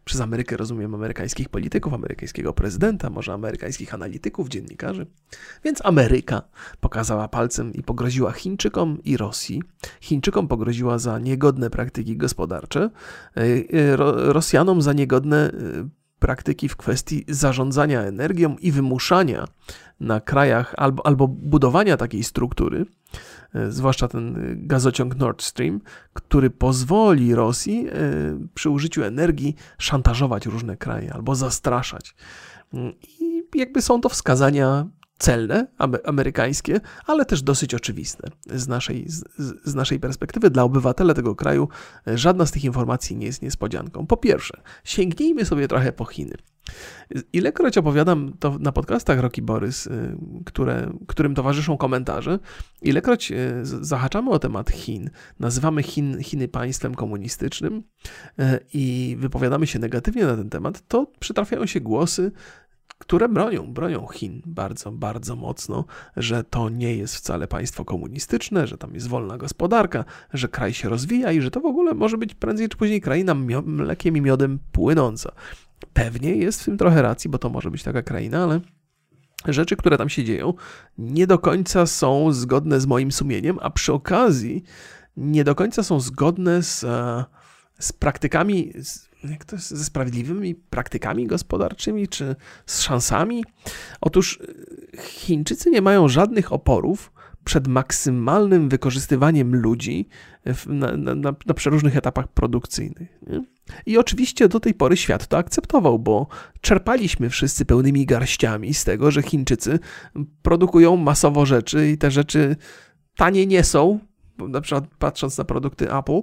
Przez Amerykę rozumiem amerykańskich polityków, amerykańskiego prezydenta, może amerykańskich analityków, dziennikarzy. Więc Ameryka pokazała palcem i pogroziła Chińczykom i Rosji. Chińczykom pogroziła za niegodne praktyki gospodarcze, e, e, Rosjanom za niegodne e, praktyki w kwestii zarządzania energią i wymuszania na krajach albo, albo budowania takiej struktury, zwłaszcza ten e, gazociąg Nord Stream, który pozwoli Rosji e, przy użyciu energii szantażować różne kraje albo zastraszać. Mm, I jakby są to wskazania celne, amerykańskie, ale też dosyć oczywiste z naszej, z, z, naszej perspektywy. Dla obywatela tego kraju e, żadna z tych informacji nie jest niespodzianką. Po pierwsze, sięgnijmy sobie trochę po Chiny. Ilekroć opowiadam to na podcastach Roki Borys, e, które, którym towarzyszą komentarze, ilekroć e, zahaczamy o temat Chin, nazywamy Chin, Chiny państwem komunistycznym i wypowiadamy się negatywnie na ten temat, to przytrafiają się głosy, które bronią, bronią Chin bardzo, bardzo mocno, że to nie jest wcale państwo komunistyczne, że tam jest wolna gospodarka, że kraj się rozwija i że to w ogóle może być prędzej czy później kraina mlekiem i miodem płynąca. Pewnie jest w tym trochę racji, bo to może być taka kraina, ale rzeczy, które tam się dzieją, nie do końca są zgodne z moim sumieniem, a przy okazji nie do końca są zgodne z, e, z praktykami, jak to jest, ze sprawiedliwymi praktykami gospodarczymi czy z szansami? Otóż e, Chińczycy nie mają żadnych oporów przed maksymalnym wykorzystywaniem ludzi na, na, na, na przeróżnych etapach produkcyjnych. Nie? I oczywiście do tej pory świat to akceptował, bo czerpaliśmy wszyscy pełnymi garściami z tego, że Chińczycy produkują masowo rzeczy i te rzeczy tanie nie są, na przykład patrząc na produkty Apple,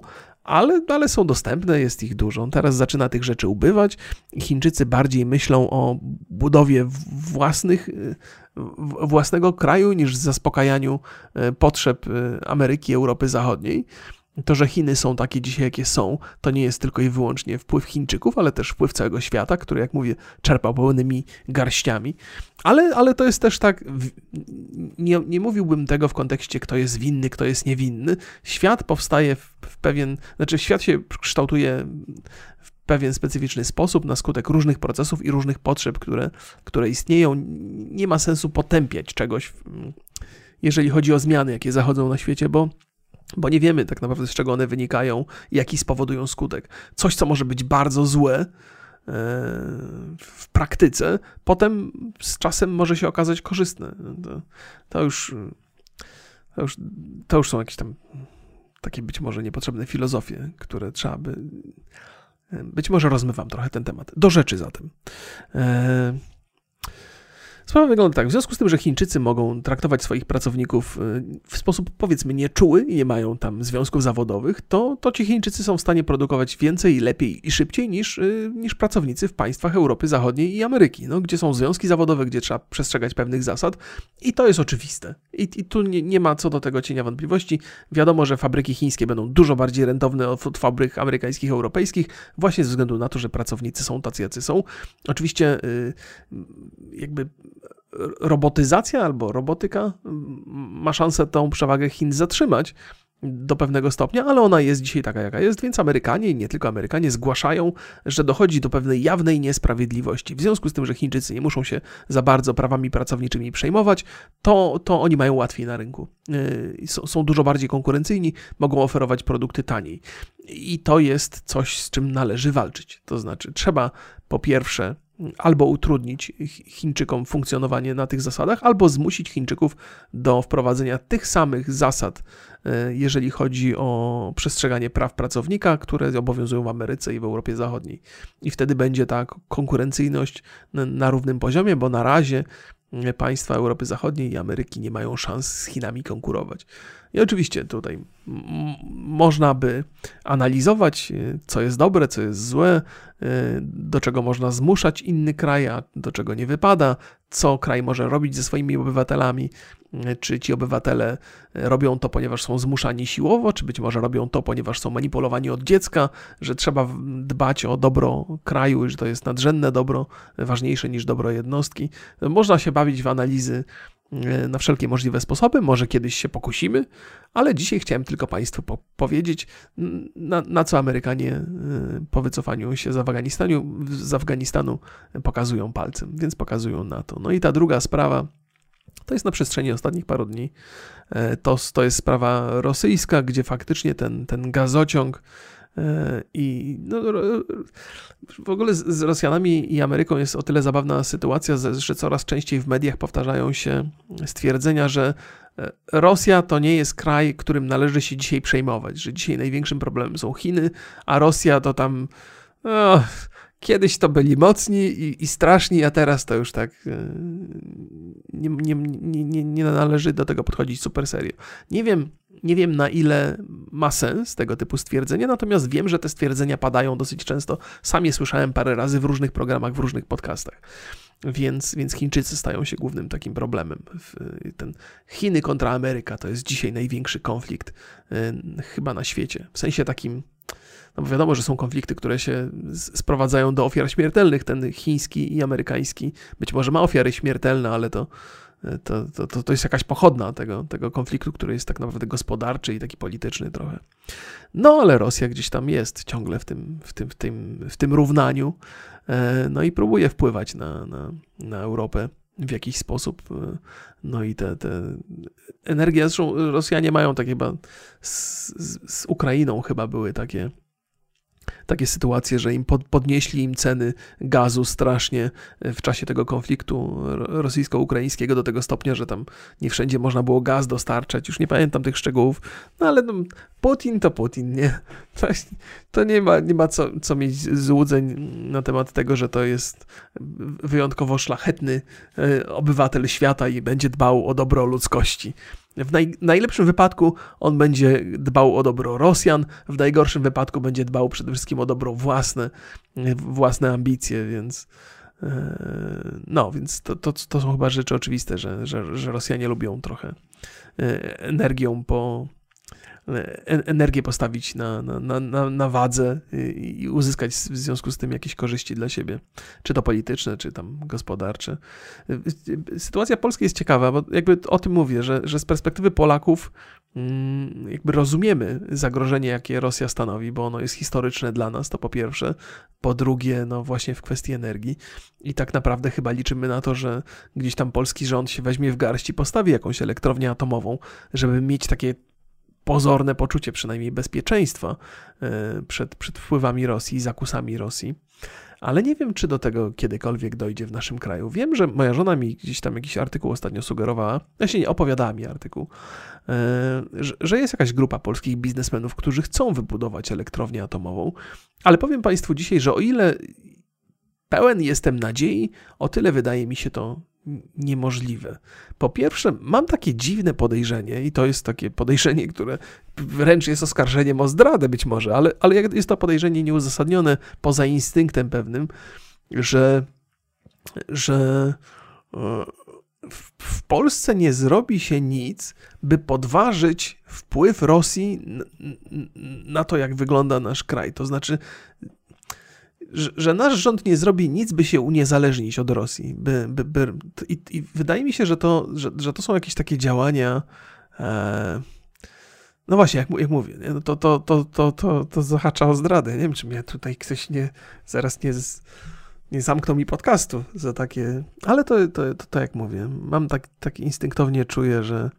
ale, ale są dostępne, jest ich dużo. Teraz zaczyna tych rzeczy ubywać. Chińczycy bardziej myślą o budowie własnych, własnego kraju niż zaspokajaniu e, potrzeb e, Ameryki, Europy Zachodniej. To, że Chiny są takie dzisiaj, jakie są, to nie jest tylko i wyłącznie wpływ Chińczyków, ale też wpływ całego świata, który, jak mówię, czerpał pełnymi garściami. Ale, ale to jest też tak, nie, nie mówiłbym tego w kontekście, kto jest winny, kto jest niewinny. Świat powstaje w, w pewien, znaczy świat się kształtuje w pewien specyficzny sposób na skutek różnych procesów i różnych potrzeb, które, które istnieją. Nie ma sensu potępiać czegoś, jeżeli chodzi o zmiany, jakie zachodzą na świecie, bo bo nie wiemy tak naprawdę z czego one wynikają, jaki spowodują skutek. Coś, co może być bardzo złe e, w praktyce, potem z czasem może się okazać korzystne. To, to, już, to, już, to już są jakieś tam takie być może niepotrzebne filozofie, które trzeba by. Być może rozmywam trochę ten temat. Do rzeczy zatem. E, Sprawa wygląda tak. W związku z tym, że Chińczycy mogą traktować swoich pracowników y, w sposób powiedzmy nieczuły i nie mają tam związków zawodowych, to, to ci Chińczycy są w stanie produkować więcej, lepiej i szybciej niż, y, niż pracownicy w państwach Europy Zachodniej i Ameryki, no, gdzie są związki zawodowe, gdzie trzeba przestrzegać pewnych zasad i to jest oczywiste. I, i tu nie, nie ma co do tego cienia wątpliwości. Wiadomo, że fabryki chińskie będą dużo bardziej rentowne od fabryk amerykańskich, europejskich, właśnie ze względu na to, że pracownicy są tacy, jacy są. Oczywiście yy, jakby robotyzacja albo robotyka ma szansę tą przewagę Chin zatrzymać do pewnego stopnia, ale ona jest dzisiaj taka, jaka jest, więc Amerykanie i nie tylko Amerykanie zgłaszają, że dochodzi do pewnej jawnej niesprawiedliwości. W związku z tym, że Chińczycy nie muszą się za bardzo prawami pracowniczymi przejmować, to, to oni mają łatwiej na rynku. Yy, są, są dużo bardziej konkurencyjni, mogą oferować produkty taniej. I to jest coś, z czym należy walczyć. To znaczy, trzeba po pierwsze albo utrudnić Chińczykom funkcjonowanie na tych zasadach, albo zmusić Chińczyków do wprowadzenia tych samych zasad, e, jeżeli chodzi o przestrzeganie praw pracownika, które obowiązują w Ameryce i w Europie Zachodniej. I wtedy będzie ta konkurencyjność na równym poziomie, bo na razie państwa Europy Zachodniej i Ameryki nie mają szans z Chinami konkurować. I oczywiście tutaj można by analizować, e, co jest dobre, co jest złe, e, do czego można zmuszać inny kraj, a do czego nie wypada, co kraj może robić ze swoimi obywatelami, e, czy ci obywatele robią to, ponieważ są zmuszani siłowo, czy być może robią to, ponieważ są manipulowani od dziecka, że trzeba dbać o dobro kraju, że to jest nadrzędne dobro, ważniejsze niż dobro jednostki. Można się bawić w analizy na wszelkie możliwe sposoby. Może kiedyś się pokusimy, ale dzisiaj chciałem tylko Państwu po powiedzieć, na, na, co Amerykanie e, po wycofaniu się z Afganistanu, z Afganistanu pokazują palcem, więc pokazują na to. No i ta druga sprawa. To jest na przestrzeni ostatnich paru dni. E, to, to jest sprawa rosyjska, gdzie faktycznie ten, ten gazociąg E, I no, w ogóle z, Rosjanami i Ameryką jest o tyle zabawna sytuacja, że coraz częściej w mediach powtarzają się stwierdzenia, że e, Rosja to nie jest kraj, którym należy się dzisiaj przejmować, że dzisiaj największym problemem są Chiny, a Rosja to tam. Oh, kiedyś to byli mocni i, i, straszni, a teraz to już tak e, nie, nie, nie, nie należy do tego podchodzić super serio. Nie wiem, nie wiem na ile ma sens tego typu stwierdzenie, natomiast wiem, że te stwierdzenia padają dosyć często. Sam je słyszałem parę razy w różnych programach, w różnych podcastach. Więc, więc Chińczycy stają się głównym takim problemem. Ten Chiny kontra Ameryka to jest dzisiaj największy konflikt y, chyba na świecie. W sensie takim no bo wiadomo, że są konflikty, które się sprowadzają do ofiar śmiertelnych. Ten chiński i amerykański być może ma ofiary śmiertelne, ale to, to, to, to jest jakaś pochodna tego, tego konfliktu, który jest tak naprawdę gospodarczy i taki polityczny trochę. No ale Rosja gdzieś tam jest ciągle w tym, w tym, w tym, w tym równaniu, e, no i próbuje wpływać na, na, na Europę w jakiś sposób. E, no i te, te energie, zresztą Rosjanie mają takie chyba z, z, z Ukrainą chyba były takie takie sytuacje, że im podnieśli im ceny gazu strasznie e, w czasie tego konfliktu rosyjsko-ukraińskiego do tego stopnia, że tam nie wszędzie można było gaz dostarczać. Już nie pamiętam tych szczegółów, no ale no, Putin to Putin, nie? To nie ma, nie ma co, co mieć złudzeń na temat tego, że to jest wyjątkowo szlachetny e, obywatel świata i będzie dbał o dobro ludzkości. W naj, najlepszym wypadku on będzie dbał o dobro Rosjan, w najgorszym wypadku będzie dbał przede wszystkim o dobro własne, własne ambicje, więc e, no, więc to, to, to są chyba rzeczy oczywiste, że, że, że Rosjanie lubią trochę e, energią po, energię postawić na, na, na, na wadze i uzyskać w związku z tym jakieś korzyści dla siebie, czy to polityczne, czy tam gospodarcze. E, sytuacja Polski jest ciekawa, bo jakby o tym mówię, że, że z perspektywy Polaków mm, jakby rozumiemy zagrożenie, jakie Rosja stanowi, bo ono jest historyczne dla nas, to po pierwsze. Po drugie, no właśnie w kwestii energii. I tak naprawdę chyba liczymy na to, że gdzieś tam polski rząd się weźmie w garść i postawi jakąś elektrownię atomową, żeby mieć takie pozorne poczucie przynajmniej bezpieczeństwa e, przed, przed wpływami Rosji zakusami Rosji. Ale nie wiem, czy do tego kiedykolwiek dojdzie w naszym kraju. Wiem, że moja żona mi gdzieś tam jakiś artykuł ostatnio sugerowała, właśnie nie, opowiadała mi artykuł, e, że jest jakaś grupa polskich biznesmenów, którzy chcą wybudować elektrownię atomową. Ale powiem Państwu dzisiaj, że o ile pełen jestem nadziei, o tyle wydaje mi się to niemożliwe. Po pierwsze, mam takie dziwne podejrzenie, i to jest takie podejrzenie, które wręcz jest oskarżeniem o zdradę być może, ale, ale jest to podejrzenie nieuzasadnione poza instynktem pewnym, że, że e, w, w Polsce nie zrobi się nic, by podważyć wpływ Rosji na to, jak wygląda nasz kraj. To znaczy, że, nasz rząd nie zrobi nic, by się uniezależnić od Rosji. By, by, by, i, i, wydaje mi się, że to, że, że to są jakieś takie działania. E, no właśnie, jak, jak mówię, no to, to, to, to, to, to zahacza o zdradę. Nie wiem, czy mnie tutaj ktoś nie, zaraz nie, nie zamknął mi podcastu za takie. Ale to, to, to, to jak mówię, mam tak, tak instynktownie czuję, że,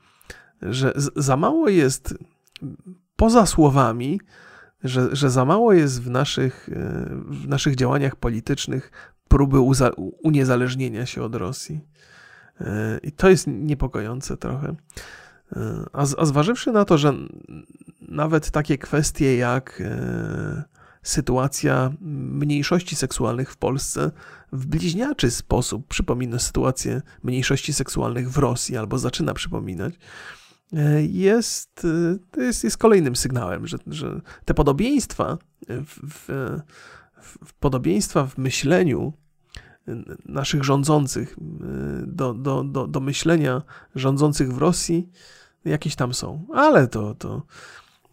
że za mało jest poza słowami że, że za mało jest w naszych, e, w naszych działaniach politycznych próby uniezależnienia się od Rosji. E, I to jest niepokojące trochę. E, a, a zważywszy na to, że nawet takie kwestie jak sytuacja mniejszości seksualnych w Polsce w bliźniaczy sposób przypomina sytuację mniejszości seksualnych w Rosji albo zaczyna przypominać, jest, jest, jest kolejnym sygnałem, że, że te podobieństwa w, w, w, podobieństwa w myśleniu naszych rządzących do, do, do, do myślenia rządzących w Rosji jakieś tam są. Ale to, to,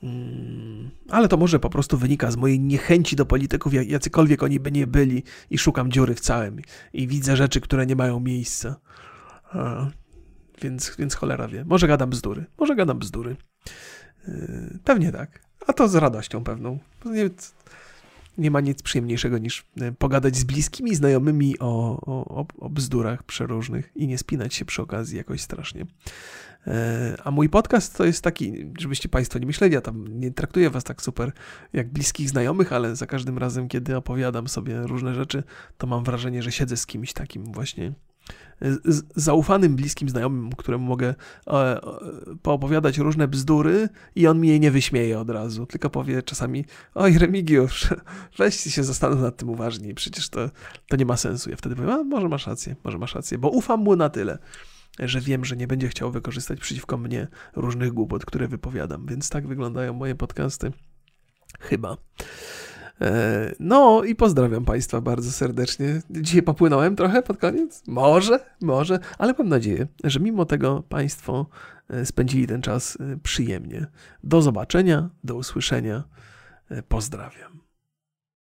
mm, ale to może po prostu wynika z mojej niechęci do polityków, jacykolwiek oni by nie byli, i szukam dziury w całym, i widzę rzeczy, które nie mają miejsca więc, więc cholera wie. Może gadam bzdury, może gadam bzdury. Yy, pewnie tak, a to z radością pewną. Nie, nie ma nic przyjemniejszego niż yy, pogadać z bliskimi znajomymi o, o, o bzdurach przeróżnych i nie spinać się przy okazji jakoś strasznie. Yy, a mój podcast to jest taki, żebyście Państwo nie myśleli, ja tam nie traktuję Was tak super jak bliskich znajomych, ale za każdym razem, kiedy opowiadam sobie różne rzeczy, to mam wrażenie, że siedzę z kimś takim właśnie zaufanym, bliskim znajomym, któremu mogę e, poopowiadać różne bzdury i on mi jej nie wyśmieje od razu, tylko powie czasami, oj Remigiusz, weź się zastanów nad tym uważniej, przecież to, to nie ma sensu. Ja wtedy powiem, a może masz rację, może masz rację, bo ufam mu na tyle. że wiem, że nie będzie chciał wykorzystać przeciwko mnie różnych głupot, które wypowiadam. Więc tak wyglądają moje podcasty. Chyba. E, no i pozdrawiam Państwa bardzo serdecznie. Dzisiaj popłynąłem trochę pod koniec? Może, może, ale mam nadzieję, że mimo tego Państwo e, spędzili ten czas e, przyjemnie. Do zobaczenia, do usłyszenia. Pozdrawiam.